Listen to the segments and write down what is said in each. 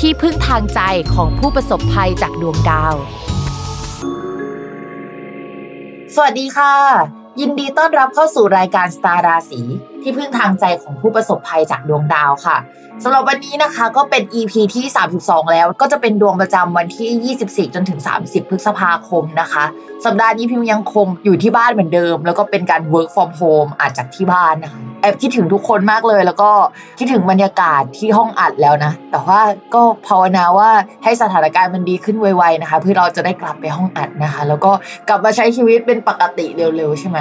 ที่พึ่งทางใจของผู้ประสบภัยจากดวงดาว สวัสดีค่ะ ยินดีต้อนรับเข้าสู่รายการสตาร์ราศีที่พึ่งทางใจของผู้ประสบภัยจากดวงดาวค่ะสำหรับวันนี้นะคะก็เป็น EP ที่ 32 แล้วก็จะเป็นดวงประจำวันที่ 24 จนถึง 30 พฤษภาคมนะคะ สัปดาห์นี้พิมยังคงอยู่ที่บ้านเหมือนเดิม แล้วก็เป็นการ work from home อาจจากที่บ้านนะคะ อบคิดถึงทุกคนมากเลย แล้วก็คิดถึงบรรยากาศที่ห้องอัดแล้วนะ แต่ว่าก็ภาวนาว่าให้สถานการณ์มันดีขึ้นไวๆนะคะเพื่อเราจะได้กลับไปห้องอัดนะคะ แล้วก็กลับมาใช้ชีวิตเป็นปกติเร็วๆใช่ไหม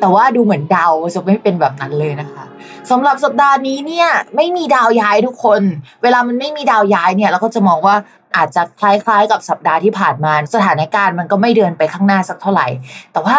แต่ว่าดูเหมือนดาวจะไม่เป็นแบบนั้นเลยนะคะสำหรับสัปดาห์นี้เนี่ยไม่มีดาวย้ายทุกคน เวลามันไม่มีดาวย้ายเนี่ยเราก็จะมองว่าอาจจะคล้ายๆ กับสัปดาห์ที่ผ่านมา สถานการณ์มันก็ไม่เดินไปข้างหน้าสักเท่าไหร่ แต่ว่า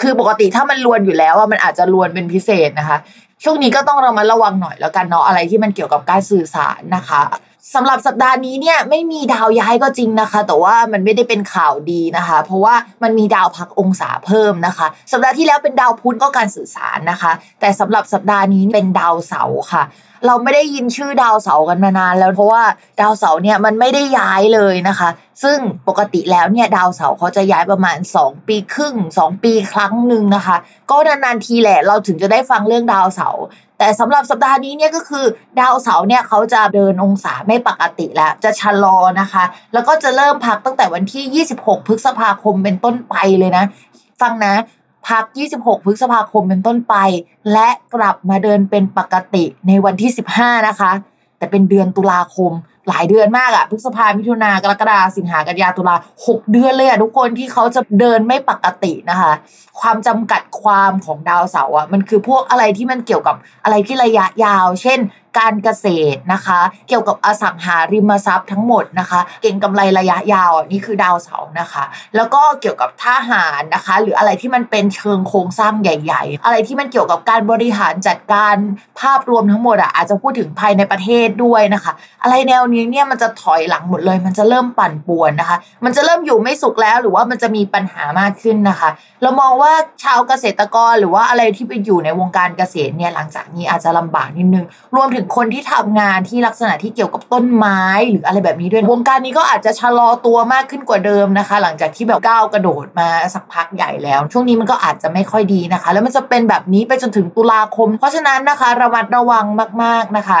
คือปกติถ้ามันรวนอยู่แล้วว่ามันอาจจะรวนเป็นพิเศษนะคะ ช่วงนี้ก็ต้องเรามาระวังหน่อยแล้วกันเนาะอะไรที่มันเกี่ยวกับการสื่อสารนะคะ สำหรับสัปดาห์นี้เนี่ยไม่มีดาวย้ายก็จริงนะคะ แต่ว่ามันไม่ได้เป็นข่าวดีนะคะ เพราะว่ามันมีดาวพักองศาเพิ่มนะคะ สัปดาห์ที่แล้วเป็นดาวพุธก็การสื่อสารนะคะ แต่สำหรับสัปดาห์นี้เป็นดาวเสาร์ค่ะ เราไม่ได้ยินชื่อดาวเสาร์กันมานานแล้วเพราะว่าดาวเสาร์เนี่ยมันไม่ได้ย้ายเลยนะคะ ซึ่งปกติแล้วเนี่ยดาวเสาร์เขาจะย้ายประมาณ 2 ปีครึ่ง 2 ปีครั้งหนึ่งนะคะ ก็นานๆทีแหละเราถึงจะได้ฟังเรื่องดาวเสาร์ แต่สำหรับสัปดาห์นี้เนี่ยก็คือดาวเสาร์เนี่ยเขาจะเดินองศาไม่ปกติแล้วจะชะลอนะคะ แล้วก็จะเริ่มพักตั้งแต่วันที่ 26 พฤษภาคมเป็นต้นไปเลยนะ ฟังนะพัก 26 พฤษภาคมเป็นต้นไป และกลับมาเดินเป็นปกติในวันที่ 15 นะคะ แต่เป็นเดือนตุลาคม หลายเดือนมากอะพฤษภามิถุนากรกฎาสิงหากันยาตุลาหกเดือนเลยอะทุกคนที่เขาจะเดินไม่ปกตินะคะ ความจำกัดความของดาวเสาร์อะมันคือพวกอะไรที่มันเกี่ยวกับอะไรที่ระยะยาว เช่นการเกษตรนะคะ เกี่ยวกับอสังหาริมทรัพย์ทั้งหมดนะคะ เก่งกำไรระยะยาวนี่คือดาวเสาร์นะคะ แล้วก็เกี่ยวกับทหารนะคะ หรืออะไรที่มันเป็นเชิงโครงสร้างใหญ่ ๆ อะไรที่มันเกี่ยวกับการบริหารจัดการภาพรวมทั้งหมดอะอาจจะพูดถึงภายในประเทศด้วยนะคะ อะไรแนวนี้เนี่ยมันจะถอยหลังหมดเลย มันจะเริ่มปั่นป่วนนะคะ มันจะเริ่มอยู่ไม่สุขแล้ว หรือว่ามันจะมีปัญหามากขึ้นนะคะ เรามองว่าชาวเกษตรกรหรือว่าอะไรที่ไปอยู่ในวงการเกษตรเนี่ยหลังจากนี้อาจจะลำบากนิดนึงรวมถึงคนที่ทำงานที่ลักษณะที่เกี่ยวกับต้นไม้หรืออะไรแบบนี้ด้วยวงการนี้ก็อาจจะชะลอตัวมากขึ้นกว่าเดิมนะคะ หลังจากที่แบบก้าวกระโดดมาสักพักใหญ่แล้ว ช่วงนี้มันก็อาจจะไม่ค่อยดีนะคะ แล้วมันจะเป็นแบบนี้ไปจนถึงตุลาคม เพราะฉะนั้นนะคะระมัดระวังมาก ๆนะคะ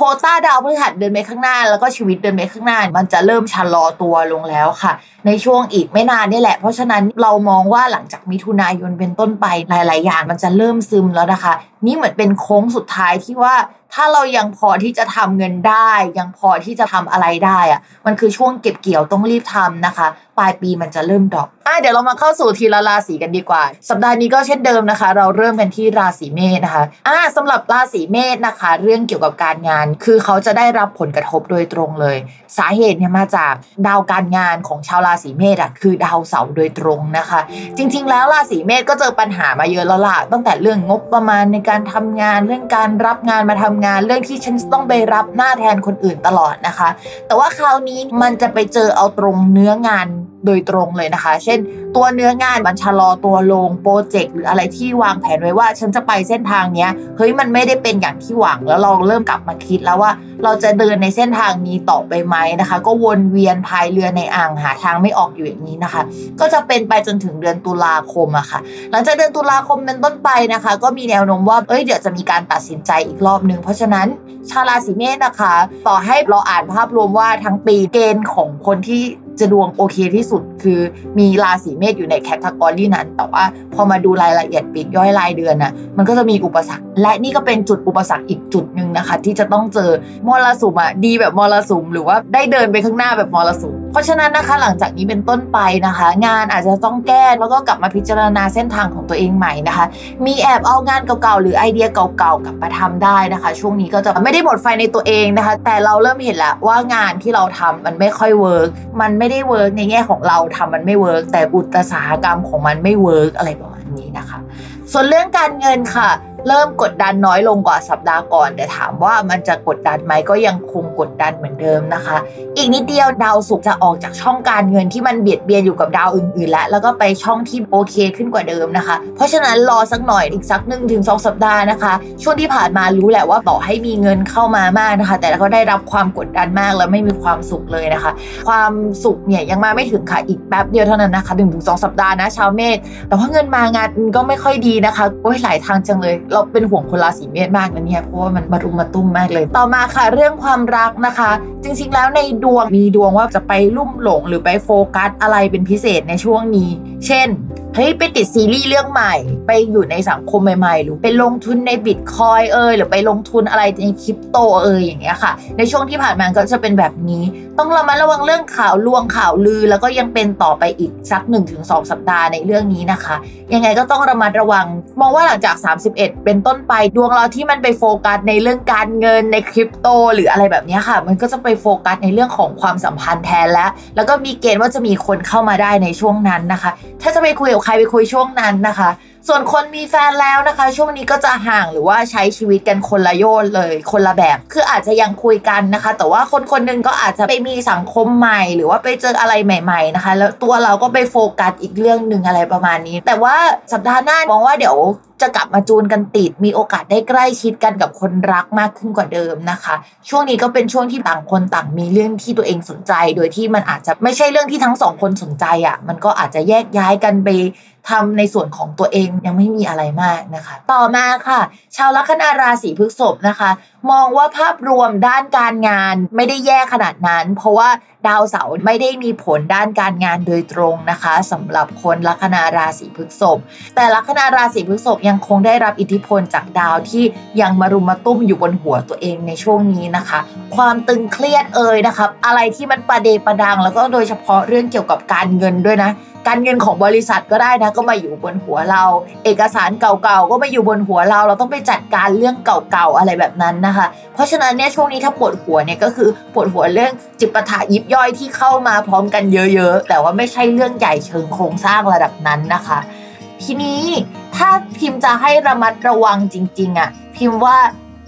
โคต้าดาวพฤหัสเดินไปข้างหน้า แล้วก็ชีวิตเดินไปข้างหน้า มันจะเริ่มชะลอตัวลงแล้วค่ะ ในช่วงอีกไม่นานนี่แหละ เพราะฉะนั้นเรามองว่าหลังจากมิถุนายนเป็นต้นไปหลาย ๆ อย่างมันจะเริ่มซึมแล้วนะคะ นี่เหมือนเป็นโค้งสุดท้ายที่ว่า ถ้าเรายังพอที่จะทำเงินได้ ยังพอที่จะทำอะไรได้อะมันคือช่วงเก็บเกี่ยวต้องรีบทำนะคะ ปลายปีมันจะเริ่มดรอปอะเดี๋ยวเรามาเข้าสู่ทีละราศีกันดีกว่า สัปดาห์นี้ก็เช่นเดิมนะคะ เราเริ่มกันที่ราศีเมษนะคะอะสำหรับราศีเมษนะคะ เรื่องเกี่ยวกับการงาน คือเขาจะได้รับผลกระทบโดยตรงเลย สาเหตุเนี่ยมาจากดาวการงานของชาวราศีเมษอะคือดาวเสาร์โดยตรงนะคะ จริง ๆ แล้วราศีเมษก็เจอปัญหามาเยอะแล้วล่ะตั้งแต่เรื่องงบประมาณในการทำงานเรื่องการรับงานมาทำงานเรื่องที่ฉันต้องไปรับหน้าแทนคนอื่นตลอดนะคะ แต่ว่าคราวนี้มันจะไปเจอเอาตรงเนื้องาน โดยตรงเลยนะคะ เช่น ตัวเนื้องานมันชะลอตัวลงโปรเจกต์หรืออะไรที่วางแผนไว้ว่า ฉันจะไปเส้นทางเนี้ยเฮ้ยมันไม่ได้เป็นอย่างที่หวังแล้วเราเริ่มกลับมาคิดแล้วว่าเราจะเดินในเส้นทางนี้ต่อไปไหมนะคะ ก็วนเวียนพายเรือในอ่างหาทางไม่ออกอยู่อย่างนี้นะคะ ก็จะเป็นไปจนถึงเดือนตุลาคมอะค่ะ หลังจากเดือนตุลาคมเป็นต้นไปนะคะ ก็มีแนวโน้มว่าเอ้ยเดี๋ยวจะมีการตัดสินใจอีกรอบนึง เพราะฉะนั้นชาราศีเมษนะคะ ต่อให้เราอ่านภาพรวมว่าทั้งปีเกณฑ์ของคนที่ จะดวงโอเคที่สุด คือมีราศีเมษอยู่ในแคตตากรีนั้น แต่ว่าพอมาดูรายละเอียดปีกย่อยรายเดือนนะมันก็จะมีอุปสรรค และนี่ก็เป็นจุดอุปสรรคอีกจุดหนึ่งนะคะ ที่จะต้องเจอมรสุมอะดีแบบมรสุมหรือว่าได้เดินไปข้างหน้าแบบมรสุมเพราะฉะนั้นนะคะหลังจากนี้เป็นต้นไปนะคะ งานอาจจะต้องแก้แล้วก็กลับมาพิจารณาเส้นทางของตัวเองใหม่นะคะ มีแอบเอางานเก่าๆหรือไอเดียเก่าๆกลับมาทำได้นะคะ ช่วงนี้ก็จะไม่ได้หมดไฟในตัวเองนะคะ แต่เราเริ่มเห็นแล้วว่างานที่เราทำมันไม่ค่อย work มันไม่ได้ work ในแง่ของเราทำมันไม่ work แต่อุตสาหกรรมของมันไม่ work อะไรประมาณนี้นะคะ ส่วนเรื่องการเงินค่ะ เริ่มกดดันน้อยลงกว่าสัปดาห์ก่อน แต่ถามว่ามันจะกดดันไหมก็ยังคงกดดันเหมือนเดิมนะคะ อีกนิดเดียวดาวศุกจะออกจากช่องการเงินที่มันเบียดเบียนอยู่กับดาวอื่นๆ แล้ว แล้วก็ไปช่องที่โอเคขึ้นกว่าเดิมนะคะ เพราะฉะนั้นรอสักหน่อยอีกสักหนึ่งถึงสองสัปดาห์นะคะ ช่วงที่ผ่านมารู้แหละว่าต่อให้มีเงินเข้ามามากนะคะ แต่ก็ได้รับความกดดันมากแล้วไม่มีความสุขเลยนะคะ ความสุขเนี่ยยังมาไม่ถึงค่ะอีกแป๊บเดียวเท่านั้นนะคะหนึ่งถึงสองสัปดาห์นะชาวเมษแต่ว่าเงินมางานก็ไม่ค่อยดีนะคะโอ้ยหลายทางจังเลยเราเป็นห่วงคนราศีเมษมากนะเนี่ยเพราะว่ามันมารุมมาตุ้มมากเลย ต่อมาค่ะเรื่องความรักนะคะ จริงๆ แล้วในดวงมีดวงว่าจะไปลุ่มหลงหรือไปโฟกัสอะไรเป็นพิเศษในช่วงนี้ เช่น เฮ้ยไปติดซีรีส์เรื่องใหม่ ไปอยู่ในสังคมใหม่ๆ หรือไปลงทุนในบิตคอยเอยหรือไปลงทุนอะไรในคริปโตเอยอย่างเงี้ยค่ะ ในช่วงที่ผ่านมาก็จะเป็นแบบนี้ ต้องระมัดระวังเรื่องข่าวลวงข่าวลือ แล้วก็ยังเป็นต่อไปอีกสัก 1-2 สัปดาห์ในเรื่องนี้นะคะ ยังไงก็ต้องระมัดระวัง มองว่าหลังจาก 31 เป็นต้นไปดวงเราที่มันไปโฟกัสในเรื่องการเงินในคริปโต หรืออะไรแบบนี้ค่ะ มันก็จะไปโฟกัสในเรื่องของความสัมพันธ์แทนแล้ว แล้วก็มีเกณฑ์ว่าจะมีคนเข้ามาได้ในช่วงนั้นนะคะ ถ้าจะไปคุยกับครไปคุยช่วงนั้นนะคะ ส่วนคนมีแฟนแล้วนะคะ ช่วงนี้ก็จะห่างหรือว่าใช้ชีวิตกันคนละโยนเลยคนละแบบ คืออาจจะยังคุยกันนะคะ แต่ว่าคนคนหนึงก็อาจจะไปมีสังคมใหม่ หรือว่าไปเจออะไรใหม่ ๆนะคะ แล้วตัวเราก็ไปโฟกัสอีกเรื่องหนึ่งอะไรประมาณนี้ แต่ว่าสัปดาห์หน้ามองว่าเดี๋ยว จะกลับมาจูนกันติด มีโอกาสได้ใกล้ชิดกันกับคนรักมากขึ้นกว่าเดิมนะคะ ช่วงนี้ก็เป็นช่วงที่ต่างคนต่างมีเรื่องที่ตัวเองสนใจ โดยที่มันอาจจะไม่ใช่เรื่องที่ทั้งสองคนสนใจอะ่ะ มันก็อาจจะแยกย้ายกันไปทำในส่วนของตัวเองยังไม่มีอะไรมากนะคะ ต่อมาค่ะ ชาวลัคนาราศีพฤษภนะคะมองว่าภาพรวมด้านการงานไม่ได้แย่ขนาดนั้น เพราะว่าดาวเสาร์ไม่ได้มีผลด้านการงานโดยตรงนะคะสำหรับคนลัคนาราศีพฤษภแต่ลัคนาราศีพฤษภยังคงได้รับอิทธิพลจากดาวที่ยังมารุมมาตุ้มอยู่บนหัวตัวเองในช่วงนี้นะคะ ความตึงเครียดเอ่ยนะคะอะไรที่มันประเดประดัง แล้วก็โดยเฉพาะเรื่องเกี่ยวกับการเงินด้วยนะการเงินของบริษัทก็ได้นะก็มาอยู่บนหัวเรา เอกสารเก่าๆก็มาอยู่บนหัวเรา เราต้องไปจัดการเรื่องเก่าๆอะไรแบบนั้นนะคะ เพราะฉะนั้นเนี่ยช่วงนี้ถ้าปวดหัวเนี่ยก็คือปวดหัวเรื่องจิปถะยิบย่อยที่เข้ามาพร้อมกันเยอะๆ แต่ว่าไม่ใช่เรื่องใหญ่เชิงโครงสร้างระดับนั้นนะคะ ทีนี้ถ้าพิมพ์จะให้ระมัดระวังจริงๆอะ่ะพิมพ์ว่า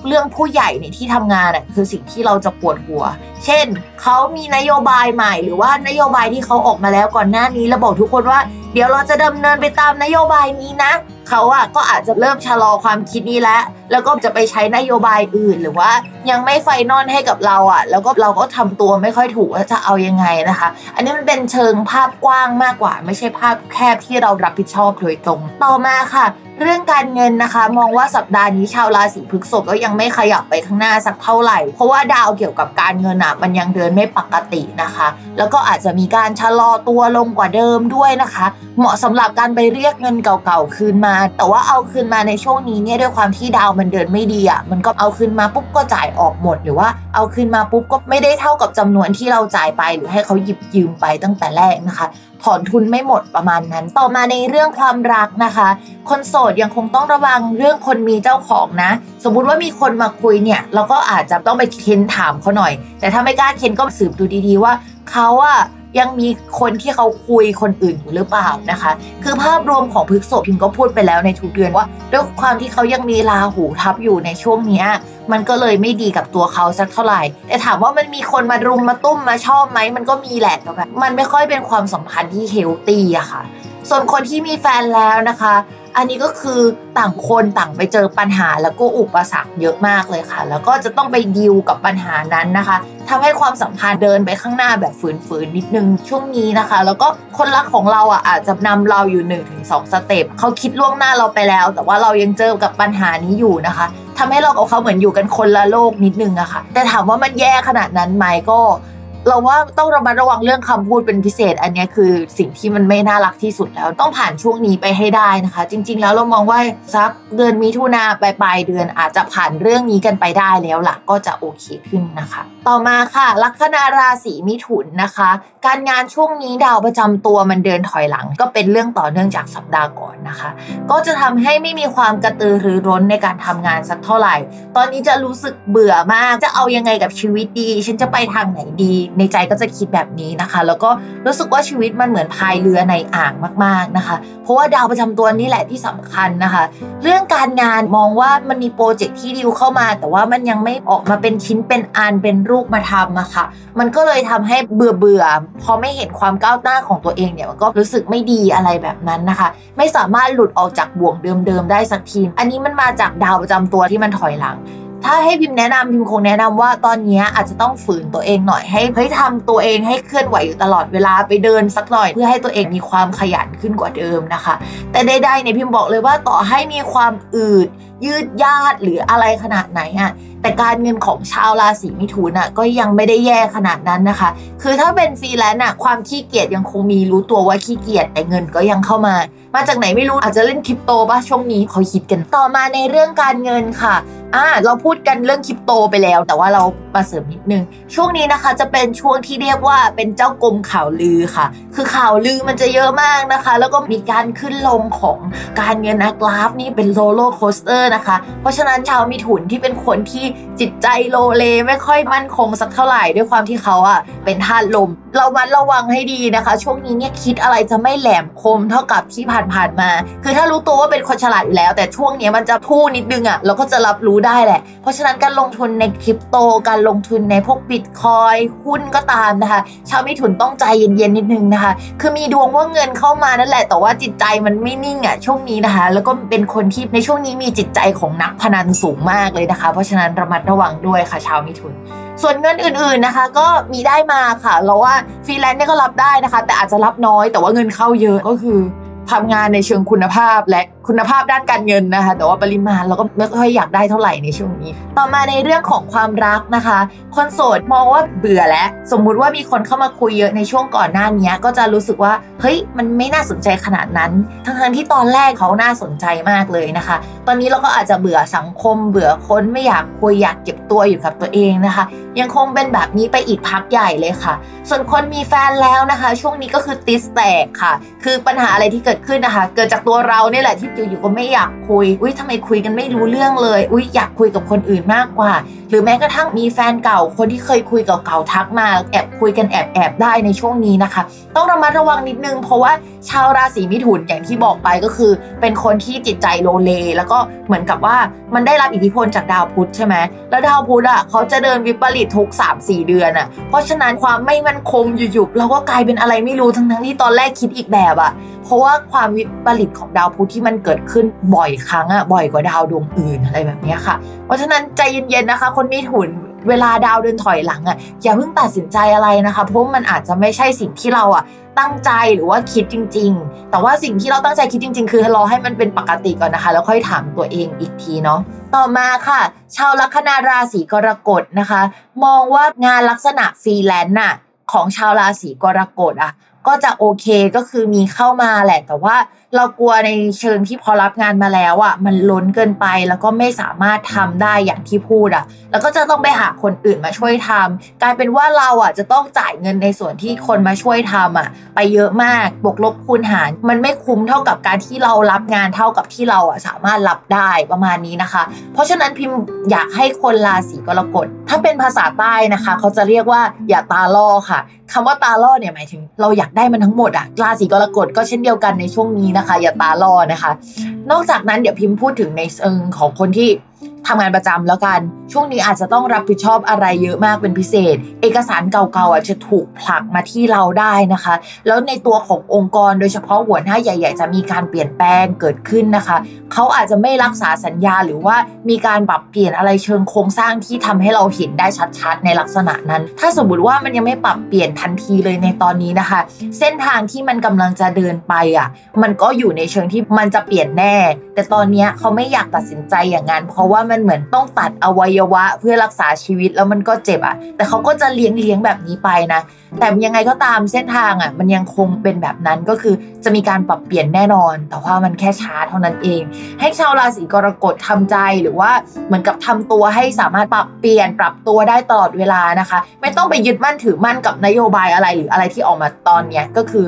เรื่องผู้ใหญ่ในที่ทำงานอะคือสิ่งที่เราจะปวดหัว เช่นเขามีนโยบายใหม่หรือว่านโยบายที่เขาออกมาแล้วก่อนหน้านี้แล้วบอกทุกคนว่า เดี๋ยวเราจะดำเนินไปตามนโยบายนี้นะเขาอะก็อาจจะเริ่มชะลอความคิดนี้แล้ว แล้วก็จะไปใช้นโยบายอื่น หรือว่ายังไม่ไฟนอลให้กับเราอะ แล้วก็เราก็ทำตัวไม่ค่อยถูกว่าจะเอายังไงนะคะ อันนี้มันเป็นเชิงภาพกว้างมากกว่า ไม่ใช่ภาพแคบที่เรารับผิดชอบโดยตรง ต่อมาค่ะ เรื่องการเงินนะคะ มองว่าสัปดาห์นี้ชาวราศีพฤษภก็ยังไม่ขยับไปข้างหน้าสักเท่าไหร่ เพราะว่าดาวเกี่ยวกับการเงินอะมันยังเดินไม่ปกตินะคะ แล้วก็อาจจะมีการชะลอตัวลงกว่าเดิมด้วยนะคะ เหมาะสำหรับการไปเรียกเงินเก่าๆคืนมา แต่ว่าเอาคืนมาในช่วงนี้เนี่ยด้วยความที่ดาวมันเดินไม่ดีอะมันก็เอาคืนมาปุ๊บก็จ่ายออกหมดหรือว่าเอาคืนมาปุ๊บก็ไม่ได้เท่ากับจำนวนที่เราจ่ายไปหรือให้เขาหยิบยืมไปตั้งแต่แรกนะคะ ถอนทุนไม่หมดประมาณนั้น ต่อมาในเรื่องความรักนะคะ คนโสดยังคงต้องระวังเรื่องคนมีเจ้าของนะ สมมุติว่ามีคนมาคุยเนี่ยเราก็อาจจะต้องไปเค้นถามเขาหน่อย แต่ถ้าไม่กล้าเค้นก็สืบดูดีๆว่าเขาอะ ยังมีคนที่เขาคุยคนอื่นอยู่หรือเปล่านะคะ คือภาพรวมของพฤกษบพิมก็พูดไปแล้วในทุกเดือนว่าด้วยความที่เขายังมีราหูทับอยู่ในช่วงนี้มันก็เลยไม่ดีกับตัวเขาสักเท่าไหร่ แต่ถามว่ามันมีคนมารุมมาตุ้มมาชอบไหมมันก็มีแหละแต่แบบมันไม่ค่อยเป็นความสัมพันธ์ที่เฮลตี้อะค่ะ ส่วนคนที่มีแฟนแล้วนะคะ อันนี้ก็คือต่างคนต่างไปเจอปัญหาแล้วก็อุปสรรคเยอะมากเลยค่ะ แล้วก็จะต้องไปดิวกับปัญหานั้นนะคะทำให้ความสัมพันธ์เดินไปข้างหน้าแบบฝืนๆนิดนึงช่วงนี้นะคะ แล้วก็คนรักของเราอะอาจจะนำเราอยู่1นถึงสสเต็ปเขาคิดล่วงหน้าเราไปแล้ว แต่ว่าเรายังเจอกับปัญหานี้อยู่นะคะทำให้เรากับเขาเหมือนอยู่กันคนละโลกนิดนึงอะค่ะแต่ถามว่ามันแย่ขนาดนั้นไหมก็ เราว่าต้องระมัดระวังเรื่องคำพูดเป็นพิเศษ อันนี้คือสิ่งที่มันไม่น่ารักที่สุดแล้ว ต้องผ่านช่วงนี้ไปให้ได้นะคะ จริง ๆ แล้วเรามองว่าสักเดือนมิถุนาปลายเดือนอาจจะผ่านเรื่องนี้กันไปได้แล้วล่ะก็จะโอเคขึ้นนะคะ ต่อมาค่ะ ลัคนาราศีมิถุนนะคะ การงานช่วงนี้ดาวประจำตัวมันเดินถอยหลัง ก็เป็นเรื่องต่อเนื่องจากสัปดาห์ก่อนนะคะ ก็จะทำให้ไม่มีความกระตือรือร้นในการทำงานสักเท่าไหร่ ตอนนี้จะรู้สึกเบื่อมากจะเอายังไงกับชีวิตดี ฉันจะไปทางไหนดีในใจก็จะคิดแบบนี้นะคะ แล้วก็รู้สึกว่าชีวิตมันเหมือนพายเรือในอ่างมากๆนะคะ เพราะว่าดาวประจำตัวนี่แหละที่สำคัญนะคะ เรื่องการงานมองว่ามันมีโปรเจกต์ที่ดิวเข้ามา แต่ว่ามันยังไม่ออกมาเป็นชิ้นเป็นอันเป็นรูปมาทำอะค่ะ มันก็เลยทำให้เบื่อเบื่อพอไม่เห็นความก้าวหน้าของตัวเองเนี่ยมันก็รู้สึกไม่ดีอะไรแบบนั้นนะคะ ไม่สามารถหลุดออกจากบ่วงเดิมๆได้สักที อันนี้มันมาจากดาวประจำตัวที่มันถอยหลัง ถ้าให้พิมพ์แนะนำพิมพ์คงแนะนำว่าตอนนี้อาจจะต้องฝืนตัวเองหน่อยให้เฮ้ยทำตัวเองให้เคลื่อนไหวอยู่ตลอดเวลาไปเดินสักหน่อย เพื่อให้ตัวเองมีความขยันขึ้นกว่าเดิมนะคะ แต่ใดๆเนี่ยพิมพ์บอกเลยว่าต่อให้มีความอืดยืดยาดหรืออะไรขนาดไหนอะแต่การเงินของชาวราศีมิถุนอะก็ยังไม่ได้แย่ขนาดนั้นนะคะ คือถ้าเป็นฟรีแลนซ์อะความขี้เกียจยังคงมีรู้ตัวว่าขี้เกียจแต่เงินก็ยังเข้ามา มาจากไหนไม่รู้อาจจะเล่นคริปโตป่ะช่วงนี้เขาฮิตกันต่อมาในเรื่องการเงินค่ะ อ่าเราพูดกันเรื่องคริปโตไปแล้ว แต่ว่าเรามาเสริมนิดนึง ช่วงนี้นะคะจะเป็นช่วงที่เรียกว่าเป็นเจ้ากรมข่าวลือค่ะ คือข่าวลือมันจะเยอะมากนะคะ แล้วก็มีการขึ้นลงของการเงินนะกราฟนี่เป็น roller coaster นะคะ เพราะฉะนั้นชาวมิถุนที่เป็นคนที่จิตใจโลเลไม่ค่อยมั่นคงสักเท่าไหร่ด้วยความที่เขาอะเป็นธาตุลม เรามัดระวังให้ดีนะคะ ช่วงนี้เนี่ยคิดอะไรจะไม่แหลมคมเท่ากับที่ผ่านๆมา คือถ้ารู้ตัวว่าเป็นคนฉลาดอยู่แล้ว แต่ช่วงนี้มันจะพูดนิดนึงอะเราก็จะรับรู้ได้แหละ เพราะฉะนั้นการลงทุนในคริปโต การลงทุนในพวกบิตคอยหุ้นก็ตามนะคะ ชาวมิถุนต้องใจเย็นๆนิดนึงนะคะ คือมีดวงว่าเงินเข้ามานั่นแหละ แต่ว่าจิตใจมันไม่นิ่งอะช่วงนี้นะคะ แล้วก็เป็นคนที่ในช่วงนี้มีจิตใจของนักพนันสูงมากเลยนะคะ เพราะฉะนั้นระมัดระวังด้วยค่ะ ชาวมิถุน ส่วนเงินอื่นๆนะคะ ก็มีได้มาค่ะ เราว่าฟรีแลนซ์เนี่ยก็รับได้นะคะ แต่อาจจะรับน้อย แต่ว่าเงินเข้าเยอะก็คือ ทำงานในเชิงคุณภาพและคุณภาพด้านการเงินนะคะ แต่ว่าปริมาณเราก็ไม่ค่อยอยากได้เท่าไหร่ในช่วงนี้ ต่อมาในเรื่องของความรักนะคะ คนโสดมองว่าเบื่อแล้ว สมมุติว่ามีคนเข้ามาคุยเยอะในช่วงก่อนหน้านี้ก็จะรู้สึกว่าเฮ้ยมันไม่น่าสนใจขนาดนั้น ทั้งๆที่ตอนแรกเขาน่าสนใจมากเลยนะคะ ตอนนี้เราก็อาจจะเบื่อสังคม เบื่อคนไม่อยากคุยอยากเก็บตัวอยู่กับตัวเองนะคะ ยังคงเป็นแบบนี้ไปอีกพักใหญ่เลยค่ะ ส่วนคนมีแฟนแล้วนะคะ ช่วงนี้ก็คือติสแตกค่ะ คือปัญหาอะไรที่เกิดขึ้นนะคะ เกิดจากตัวเราเนี่ยแหละที่อยู่ๆก็ไม่อยากคุย อุ้ยทำไมคุยกันไม่รู้เรื่องเลย อุ้ยอยากคุยกับคนอื่นมากกว่า หรือแม้กระทั่งมีแฟนเก่า คนที่เคยคุยเก่าๆทักมาแอบคุยกันแอบแอบๆได้ในช่วงนี้นะคะ ต้องระมัดระวังนิดนึง เพราะว่าชาวราศีมิถุนอย่างที่บอกไปก็คือ เป็นคนที่จิตใจโลเล แล้วก็เหมือนกับว่ามันได้รับอิทธิพลจากดาวพุธใช่ไหมแล้วดาวพุธอะเขาจะเดินวิปริตทุก3-4 เดือนอะเพราะฉะนั้นความไม่มั่นคงอยู่ๆเราก็กลายเป็นอะไรไม่รู้ทั้งๆที่ตอนแรกคิดอีกแบบอะเพราะว่าความวิปริตของดาวพุธที่มันเกิดขึ้นบ่อยครั้งอะบ่อยกว่าดาวดวงอื่นอะไรแบบนี้ค่ะ เพราะฉะนั้นใจเย็นๆนะคะ คนมิถุนเวลาดาวเดินถอยหลังอะอย่าเพิ่งตัดสินใจอะไรนะคะเพราะมันอาจจะไม่ใช่สิ่งที่เราอะตั้งใจหรือว่าคิดจริง ๆ แต่ว่าสิ่งที่เราตั้งใจคิดจริง ๆ คือรอให้มันเป็นปกติก่อนนะคะ แล้วค่อยถามตัวเองอีกทีเนาะต่อมาค่ะ ชาวลัคนาราศีกรกฎนะคะ มองว่างานลักษณะฟรีแลนซ์น่ะของชาวราศีกรกฎอะ ก็จะโอเคก็คือมีเข้ามาแหละ แต่ว่าเรากลัวในเชิงที่พอรับงานมาแล้วอะมันล้นเกินไปแล้วก็ไม่สามารถทำได้อย่างที่พูดอะ แล้วก็จะต้องไปหาคนอื่นมาช่วยทำกลายเป็นว่าเราอะจะต้องจ่ายเงินในส่วนที่คนมาช่วยทำอะ ไปเยอะมากบวกลบคูณหาร มันไม่คุ้มเท่ากับการที่เรารับงานเท่ากับที่เราอะสามารถรับได้ประมาณนี้นะคะ เพราะฉะนั้นพิมพ์อยากให้คนราศีกรกฎถ้าเป็นภาษาใต้นะคะ เขาจะเรียกว่าอย่าตาล่อค่ะคำว่าตาล่อเนี่ยหมายถึง เราอยากได้มันทั้งหมดอะราศีกรกฎก็เช่นเดียวกันในช่วงนี้นะคะ อย่าตาล่อนะคะ นอกจากนั้นเดี๋ยวพิมพ์พูดถึงในเชิงของคนที่ ทำงานประจำแล้วกัน ช่วงนี้อาจจะต้องรับผิดชอบอะไรเยอะมากเป็นพิเศษ เอกสารเก่าๆอะจะถูกผลักมาที่เราได้นะคะ แล้วในตัวขององค์กรโดยเฉพาะหัวหน้าใหญ่ ๆ จะมีการเปลี่ยนแปลงเกิดขึ้นนะคะ เขาอาจจะไม่รักษาสัญญาหรือว่ามีการปรับเปลี่ยนอะไรเชิงโครงสร้างที่ทำให้เราเห็นได้ชัดๆ ในลักษณะนั้น ถ้าสมมติว่ามันยังไม่ปรับเปลี่ยนทันทีเลยในตอนนี้นะคะ เส้นทางที่มันกำลังจะเดินไปอะ มันก็อยู่ในเชิงที่มันจะเปลี่ยนแน่ แต่ตอนนี้เขาไม่อยากตัดสินใจอย่างนั้นเพราะว่ามันเหมือนต้องตัดอวัยวะเพื่อรักษาชีวิตแล้วมันก็เจ็บอะแต่เขาก็จะเลี้ยงเลี้ยงแบบนี้ไปนะแต่ยังไงก็ตามเส้นทางอะมันยังคงเป็นแบบนั้นก็คือจะมีการปรับเปลี่ยนแน่นอน แต่ว่ามันแค่ช้าเท่านั้นเอง ให้ชาวราศีกรกฎทำใจหรือว่าเหมือนกับทำตัวให้สามารถปรับเปลี่ยนปรับตัวได้ตลอดเวลานะคะ ไม่ต้องไปยึดมั่นถือมั่นกับนโยบายอะไรหรืออะไรที่ออกมาตอนเนี้ยก็คือ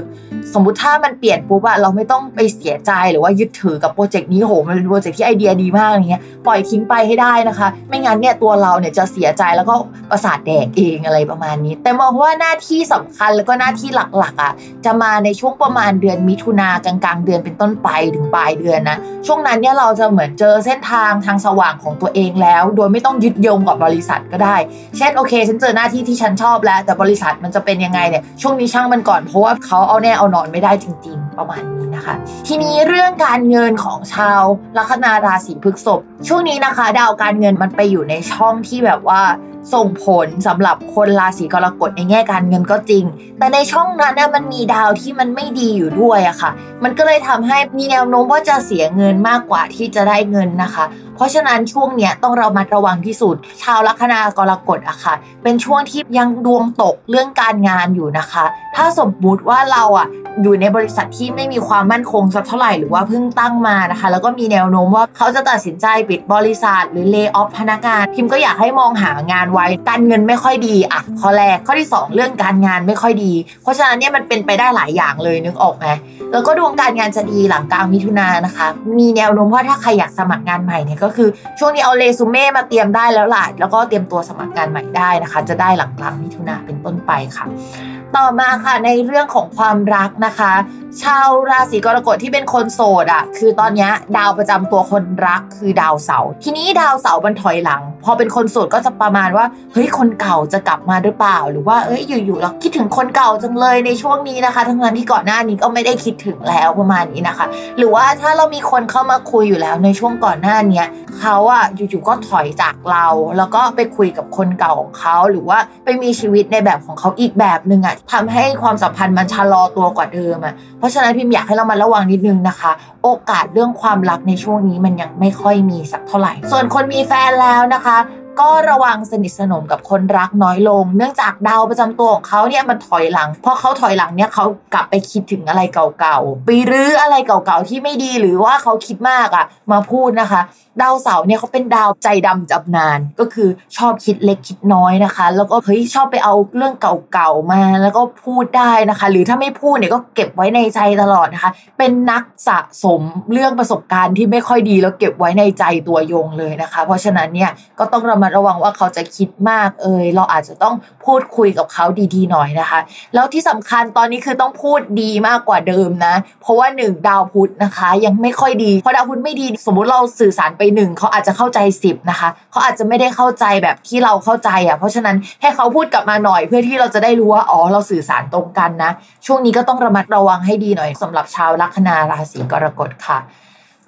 สมมุติถ้ามันเปลี่ยนปุ๊บอะเราไม่ต้องไปเสียใจหรือว่ายึดถือกับโปรเจกต์นี้โหมันเป็นโปรเจกต์ที่ไอเดียดีมากอย่างเงี้ยปล่อยทิ้งไปให้ได้นะคะ ไม่งั้นเนี่ยตัวเราเนี่ยจะเสียใจแล้วก็ประสาทแดกเองอะไรประมาณนี้ แต่มองว่าหน้าที่ที่สำคัญแล้วก็หน้าที่หลักๆอะจะมาในช่วงประมาณเดือนมิถุนากลางๆ เดือนเป็นต้นไปถึงปลายเดือนนะช่วงนั้นเนี่ยเราจะเหมือนเจอเส้นทางทางสว่างของตัวเองแล้ว โดยไม่ต้องยึดโยงกับบริษัทก็ได้ เช่นโอเค ฉันเจอหน้าที่ที่ฉันชอบแล้ว แต่บริษัทมันจะเป็นยังไงเนี่ยช่วงนี้ช่างมันก่อนเพราะว่าเขาเอาแน่เอานอนไม่ได้จริง ๆ ประมาณนี้นะคะ ทีนี้เรื่องการเงินของชาวลัคนาราศีพฤษภช่วงนี้นะคะ ดาวการเงินมันไปอยู่ในช่องที่แบบว่า ส่งผลสำหรับคนราศีกรกฎในแง่การเงินก็จริง แต่ในช่องนั้นน่ะมันมีดาวที่มันไม่ดีอยู่ด้วยอะค่ะ มันก็เลยทำให้มีแนวโน้มว่าจะเสียเงินมากกว่าที่จะได้เงินนะคะ เพราะฉะนั้นช่วงเนี้ยต้องเรามัดระวังที่สุด ชาวลัคนากรกฎอะค่ะ เป็นช่วงที่ยังดวงตกเรื่องการงานอยู่นะคะ ถ้าสมมุติว่าเราอะอยู่ในบริษัทที่ไม่มีความมั่นคงสักเท่าไหร่หรือว่าเพิ่งตั้งมานะคะ แล้วก็มีแนวโน้มว่าเขาจะตัดสินใจปิดบริษัท หรือเลิกออฟพนักงานพิมก็อยากให้มองหางานไว้ การเงินไม่ค่อยดีอะข้อแรกข้อที่สองเรื่องการงานไม่ค่อยดี เพราะฉะนั้นเนี่ยมันเป็นไปได้หลายอย่างเลยนึกออกไหมแล้วก็ดวงการงานจะดีหลังกลางมิถุนายนนะคะ มีแนวโน้มว่าถ้าใครอยากสมัครงานใหม่เนี่ยก็คือช่วงนี้เอาเรซูเม่มาเตรียมได้แล้วล่ะแล้วก็เตรียมตัวสมัครงานใหม่ได้นะคะ จะได้หลังกลางมิถุนาเป็นต้นไปค่ะ ต่อมาค่ะในเรื่องของความรักนะคะ ชาวราศีกรกฎที่เป็นคนโสดอะ คือตอนนี้ดาวประจำตัวคนรักคือดาวเสาร์ทีนี้ดาวเสาร์มันถอยหลัง พอเป็นคนโสดก็จะประมาณว่าเฮ้ยคนเก่าจะกลับมาหรือเปล่า หรือว่าเอ้ยอยู่ๆเราคิดถึงคนเก่าจังเลยในช่วงนี้นะคะทั้งนั้นที่ก่อนหน้านี้ก็ไม่ได้คิดถึงแล้วประมาณนี้นะคะ หรือว่าถ้าเรามีคนเข้ามาคุยอยู่แล้วในช่วงก่อนหน้านี้เขาอะอยู่ๆก็ถอยจากเรา แล้วก็ไปคุยกับคนเก่าของเขาหรือว่าไปมีชีวิตในแบบของเขาอีกแบบหนึ่งอะทำให้ความสัมพันธ์มันชะลอตัวกว่าเดิมอะเพราะฉะนั้นพิมอยากให้เรามาระวังนิดนึงนะคะ โอกาสเรื่องความรักในช่วงนี้มันยังไม่ค่อยมีสักเท่าไหร่ ส่วนคนมีแฟนแล้วนะคะ ก็ระวังสนิทสนมกับคนรักน้อยลง เนื่องจากดาวประจำตัวของเขาเนี่ยมันถอยหลังพอเขาถอยหลังเนี่ยเขากลับไปคิดถึงอะไรเก่าๆไปรื้ออะไรเก่าๆที่ไม่ดีหรือว่าเขาคิดมากอะ่ะ มาพูดนะคะ ดาวเสาร์เนี่ยเขาเป็นดาวใจดำจำนาน ก็คือชอบคิดเล็กคิดน้อยนะคะ แล้วก็เฮ้ยชอบไปเอาเรื่องเก่าๆมา แล้วก็พูดได้นะคะ หรือถ้าไม่พูดเนี่ยก็เก็บไว้ในใจตลอดนะคะ เป็นนักสะสมเรื่องประสบการณ์ที่ไม่ค่อยดีแล้วเก็บไว้ในใจตัวยงเลยนะคะ เพราะฉะนั้นเนี่ยก็ต้องระมัดระวังว่าเขาจะคิดมากเอยเราอาจจะต้องพูดคุยกับเขาดีๆหน่อยนะคะ แล้วที่สำคัญตอนนี้คือต้องพูดดีมากกว่าเดิมนะ เพราะว่าหนึ่งดาวพุธนะคะ ยังไม่ค่อยดีเพราะดาวพุธไม่ดี สมมุติเราสื่อสารไปหนึ่งเขาอาจจะเข้าใจสิบนะคะเขาอาจจะไม่ได้เข้าใจแบบที่เราเข้าใจอะเพราะฉะนั้นให้เขาพูดกลับมาหน่อย เพื่อที่เราจะได้รู้ว่าอ๋อเราสื่อสารตรงกันนะ ช่วงนี้ก็ต้องระมัดระวังให้ดีหน่อยสำหรับชาวลัคนาราศีกรกฎค่ะ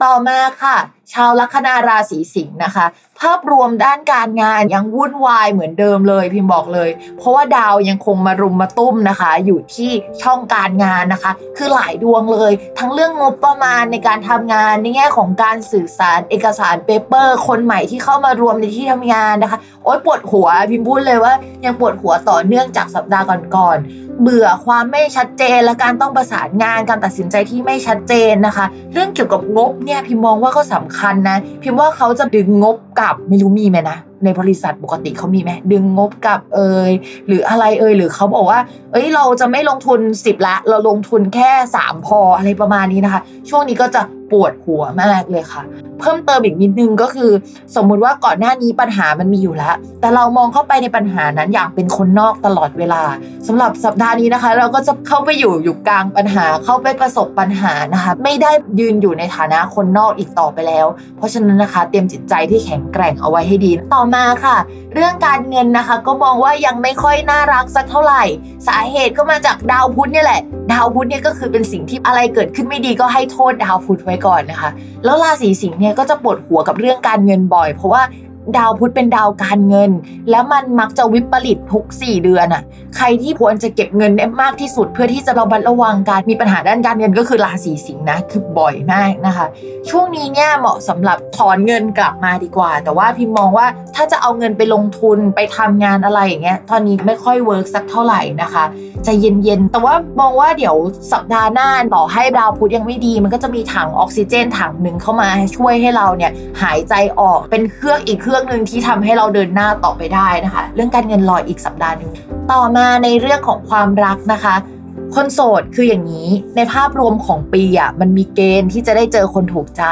ต่อมาค่ะชาวลัคนาราศีสิงห์นะคะ ภาพรวมด้านการงานยังวุ่นวายเหมือนเดิมเลยพิมพ์บอกเลย เพราะว่าดาวยังคงมารุมมาตุ้มนะคะ อยู่ที่ช่องการงานนะคะ คือหลายดวงเลย ทั้งเรื่องงบประมาณในการทำงานในแง่ของการสื่อสารเอกสารเปเปอร์ คนใหม่ที่เข้ามารวมในที่ทำงานนะคะ โอ๊ยปวดหัวพิมพ์พูดเลยว่า ยังปวดหัวต่อเนื่องจากสัปดาห์ก่อนๆเบื่อความไม่ชัดเจนและการต้องประสานงานการตัดสินใจที่ไม่ชัดเจนนะคะ เรื่องเกี่ยวกับงบเนี่ยพิมมองว่าก็สำคัญนะ พิมว่าเขาจะดึงงบกลับไม่รู้มีไหมนะ ในบริษัทปกติเขามีไหมดึงงบกลับเอ่ยหรืออะไรเอ่ยหรือเขาบอกว่า เอ้ยเราจะไม่ลงทุน 10 ละ เราลงทุนแค่ 3 พออะไรประมาณนี้นะคะ ช่วงนี้ก็จะปวดหัวมากเลยค่ะ เพิ่มเติมอีกนิดนึงก็คือ สมมุติว่าก่อนหน้านี้ปัญหามันมีอยู่แล้ว แต่เรามองเข้าไปในปัญหานั้นอย่างเป็นคนนอกตลอดเวลาสำหรับสัปดาห์นี้นะคะ เราก็จะเข้าไปอยู่อยู่กลางปัญหาเข้าไปประสบปัญหานะคะ ไม่ได้ยืนอยู่ในฐานะคนนอกอีกต่อไปแล้ว เพราะฉะนั้นนะคะ เตรียมจิตใจที่แข็งแกร่งเอาไว้ให้ดี ต่อมาค่ะ เรื่องการเงินนะคะ ก็มองว่ายังไม่ค่อยน่ารักสักเท่าไหร่ สาเหตุก็มาจากดาวพุธเนี่ยแหละ ดาวพุธเนี่ยก็คือเป็นสิ่งที่อะไรเกิดขึ้นไม่ดีก็ให้โทษดาวพุธไว้ก่อนนะคะ แล้วราศีสิงห์เนี่ยก็จะปวดหัวกับเรื่องการเงินบ่อย เพราะว่า ดาวพุธเป็นดาวการเงิน แล้วมันมักจะวิปริตทุก 4 เดือนอะใครที่ควรจะเก็บเงินได้มากที่สุด เพื่อที่จะระมัดระวังการมีปัญหาด้านการเงินก็คือราศีสิงห์นะคือบ่อยมากนะคะ ช่วงนี้เนี่ยเหมาะสำหรับถอนเงินกลับมาดีกว่า แต่ว่าพิมมองว่าถ้าจะเอาเงินไปลงทุนไปทำงานอะไรอย่างเงี้ยตอนนี้ไม่ค่อย work สักเท่าไหร่นะคะใจเย็นๆแต่ว่ามองว่าเดี๋ยวสัปดาห์หน้าต่อให้ดาวพุธยังไม่ดี มันก็จะมีถังออกซิเจนถังหนึ่งเข้ามาช่วยให้เราเนี่ยหายใจออกเป็นเครื่องอีกเครื่องื่องหนึ่งที่ทำให้เราเดินหน้าต่อไปได้นะคะ เรื่องการเงินรออีกสัปดาห์หนึ่งต่อมาในเรื่องของความรักนะคะคนโสดคืออย่างนี้ในภาพรวมของปีอะมันมีเกณฑ์ที่จะได้เจอคนถูกใจ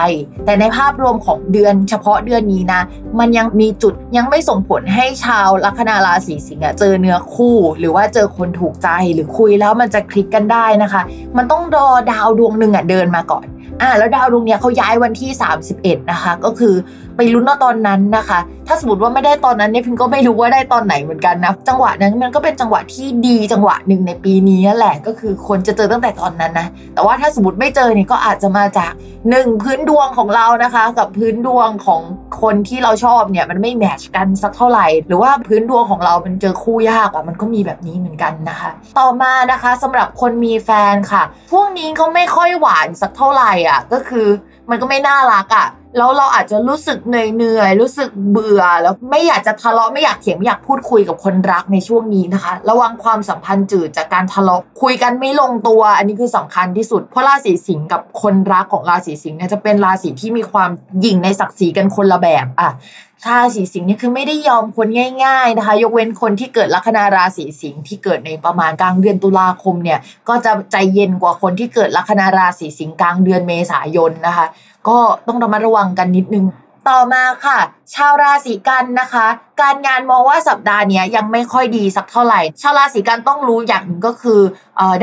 แต่ในภาพรวมของเดือนเฉพาะเดือนนี้นะ มันยังมีจุดยังไม่ส่งผลให้ชาวลัคนาราศีสิงห์อะเจอเนื้อคู่ หรือว่าเจอคนถูกใจหรือคุยแล้วมันจะคลิกกันได้นะคะ มันต้องรอดาวดวงหนึ่งอะเดินมาก่อนอ่าแล้วดาวดวงเนี้ยเขาย้ายวันที่ 31 นะคะ ก็คือไปลุ้นว่าตอนนั้นนะคะ ถ้าสมมติว่าไม่ได้ตอนนั้นเนี่ยพิมก็ไม่รู้ว่าได้ตอนไหนเหมือนกันนะ จังหวะนั้นมันก็เป็นจังหวะที่ดีจังหวะหนึ่งในปีนี้แหละก็คือคนจะเจอตั้งแต่ตอนนั้นนะ แต่ว่าถ้าสมมติไม่เจอเนี่ยก็อาจจะมาจากหนึ่งพื้นดวงของเรานะคะ กับพื้นดวงของคนที่เราชอบเนี่ยมันไม่แมทชกันสักเท่าไหร่ หรือว่าพื้นดวงของเรามันเจอคู่ยากอะมันก็มีแบบนี้เหมือนกันนะคะ ต่อมานะคะสำหรับคนมีแฟนค่ะ พวกนี้เขาไม่ค่อยหวานสักเท่าไหร่อะก็คือมันก็ไม่น่ารักอะ แล้วเราอาจจะรู้สึกเหนื่อยเหนื่อยรู้สึกเบื่อ แล้วไม่อยากจะทะเลาะไม่อยากเถียงไม่อยากพูดคุยกับคนรักในช่วงนี้นะคะ ระวังความสัมพันธ์จืดจากการทะเลาะคุยกันไม่ลงตัว อันนี้คือสำคัญที่สุด เพราะราศีสิงห์กับคนรักของราศีสิงห์เนี่ยจะเป็นราศีที่มีความหยิ่งในศักดิ์ศรีกันคนละแบบอะ ราสีสิงห์นี่คือไม่ได้ยอมคนง่ายๆนะคะ ยกเว้นคนที่เกิดลัคนาราศีสิงห์ที่เกิดในประมาณกลางเดือนตุลาคมเนี่ย ก็จะใจเย็นกว่าคนที่เกิดลัคนาราศีสิงห์กลางเดือนเมษายนนะคะ ก็ต้องระมัดระวังกันนิดนึง ต่อมาค่ะ ชาวราศีกันนะคะ การงานมองว่าสัปดาห์นี้ยังไม่ค่อยดีสักเท่าไหร่ ชาวราศีกันต้องรู้อย่างหนึ่งก็คือ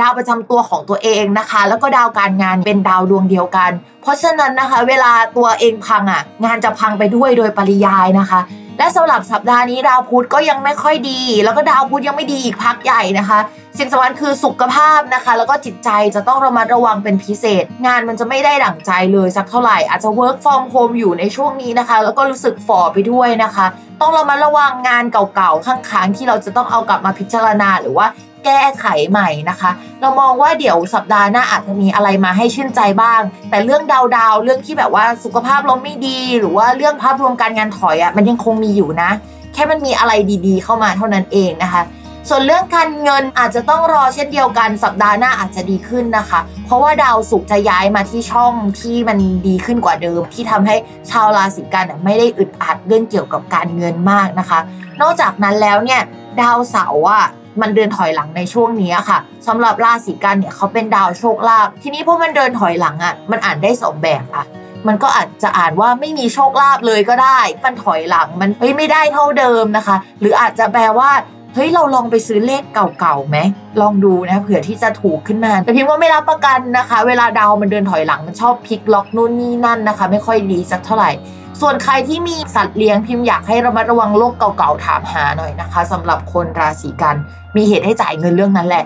ดาวประจำตัวของตัวเองนะคะ แล้วก็ดาวการงานเป็นดาวดวงเดียวกัน เพราะฉะนั้นนะคะ เวลาตัวเองพังอะ งานจะพังไปด้วยโดยปริยายนะคะ และสำหรับสัปดาห์นี้ดาวพุธก็ยังไม่ค่อยดี แล้วก็ดาวพุธยังไม่ดีอีกพักใหญ่นะคะสิ่งสำคัญคือสุขภาพนะคะ แล้วก็จิตใจจะต้องระมัดระวังเป็นพิเศษ งานมันจะไม่ได้ดั่งใจเลยสักเท่าไหร่ อาจจะ work from home อยู่ในช่วงนี้นะคะ แล้วก็รู้สึกฝ่อไปด้วยนะคะ ต้องระมัดระวังงานเก่าๆข้างๆที่เราจะต้องเอากลับมาพิจารณาหรือว่า แก้ไขใหม่นะคะ เรามองว่าเดี๋ยวสัปดาห์หน้าอาจจะมีอะไรมาให้ชื่นใจบ้าง แต่เรื่องดาวดาวเรื่องที่แบบว่าสุขภาพเราไม่ดี หรือว่าเรื่องภาพรวมการงานถอยอะ่ะมันยังคงมีอยู่นะ แค่มันมีอะไรดีๆ เข้ามาเท่านั้นเองนะคะส่วนเรื่องการเงินอาจจะต้องรอเช่นเดียวกันสัปดาห์หน้าอาจจะดีขึ้นนะคะ เพราะว่าดาวศุกร์จะย้ายมาที่ช่องที่มันดีขึ้นกว่าเดิม ที่ทำให้ชาวราศีกันไม่ได้อึดอัดเรื่องเกี่ยวกับการเงินมากนะคะ นอกจากนั้นแล้วเนี่ยดาวเสาร์อะ มันเดินถอยหลังในช่วงนี้ค่ะสำหรับราศีกันเนี่ยเขาเป็นดาวโชคลาภทีนี้พอมันเดินถอยหลังอะมันอ่านได้สองแบบค่ะมันก็อาจจะอ่านว่าไม่มีโชคลาภเลยก็ได้ มันถอยหลังมันเฮ้ยไม่ได้เท่าเดิมนะคะ หรืออาจจะแปลว่าเฮ้ยเราลองไปซื้อเลขเก่าๆไหมลองดูนะเผื่อที่จะถูกขึ้นมาแต่พิมพ์ว่าไม่รับประกันนะคะ เวลาดาวมันเดินถอยหลังมันชอบพลิกล็อกนู่นนี่นั่นนะคะ ไม่ค่อยดีสักเท่าไหร่ ส่วนใครที่มีสัตว์เลี้ยงพิมพ์อยากให้ระมัดระวังโรคเก่าๆถามหาหน่อยนะคะสำหรับคนราศีกันมีเหตุให้จ่ายเงินเรื่องนั้นแหละ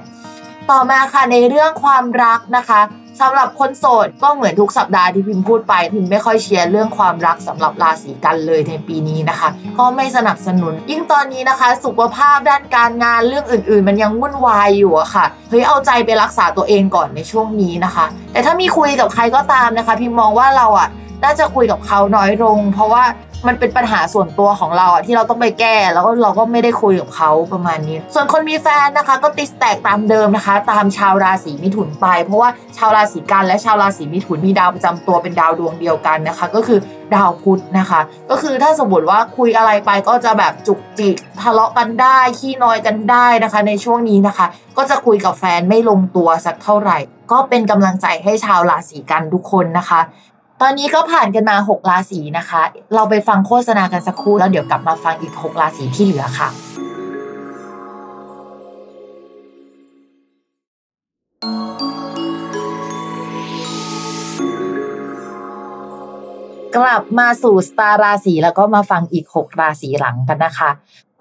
ต่อมาค่ะในเรื่องความรักนะคะสำหรับคนโสดก็เหมือนทุกสัปดาห์ที่พิมพ์พูดไปพิมพ์ไม่ค่อยเชียร์เรื่องความรักสำหรับราศีกันเลยในปีนี้นะคะ ก็ไม่สนับสนุน ยิ่งตอนนี้นะคะ สุขภาพด้านการงานเรื่องอื่น ๆ มันยังวุ่นวายอยู่อะค่ะเฮ้ยเอาใจไปรักษาตัวเองก่อนในช่วงนี้นะคะ แต่ถ้ามีคุยกับใครก็ตามนะคะ พิมพ์มองว่าเราอะ น่าจะคุยกับเขาน้อยลง เพราะว่ามันเป็นปัญหาส่วนตัวของเราอะที่เราต้องไปแก้ แล้วก็เราก็ไม่ได้คุยกับเขาประมาณนี้ ส่วนคนมีแฟนนะคะ ก็ติดแตกตามเดิมนะคะ ตามชาวราศีมิถุนไป เพราะว่าชาวราศีกันและชาวราศีมิถุนมีดาวประจำตัวเป็นดาวดวงเดียวกันนะคะ ก็คือดาวพุธนะคะ ก็คือถ้าสมมติว่าคุยอะไรไปก็จะแบบจุกจิกทะเลาะกันได้ขี้นอยกันได้นะคะ ในช่วงนี้นะคะ ก็จะคุยกับแฟนไม่ลงตัวสักเท่าไหร่ ก็เป็นกำลังใจให้ชาวราศีกันทุกคนนะคะ ตอนนี้ก็ผ่านกันมา 6 ราศีนะคะ เราไปฟังโฆษณากันสักครู่แล้วเดี๋ยวกลับมาฟังอีก 6 ราศีที่เหลือค่ะ กลับมาสู่สตาร์ราศีแล้วก็มาฟังอีก 6 ราศีหลังกันนะคะ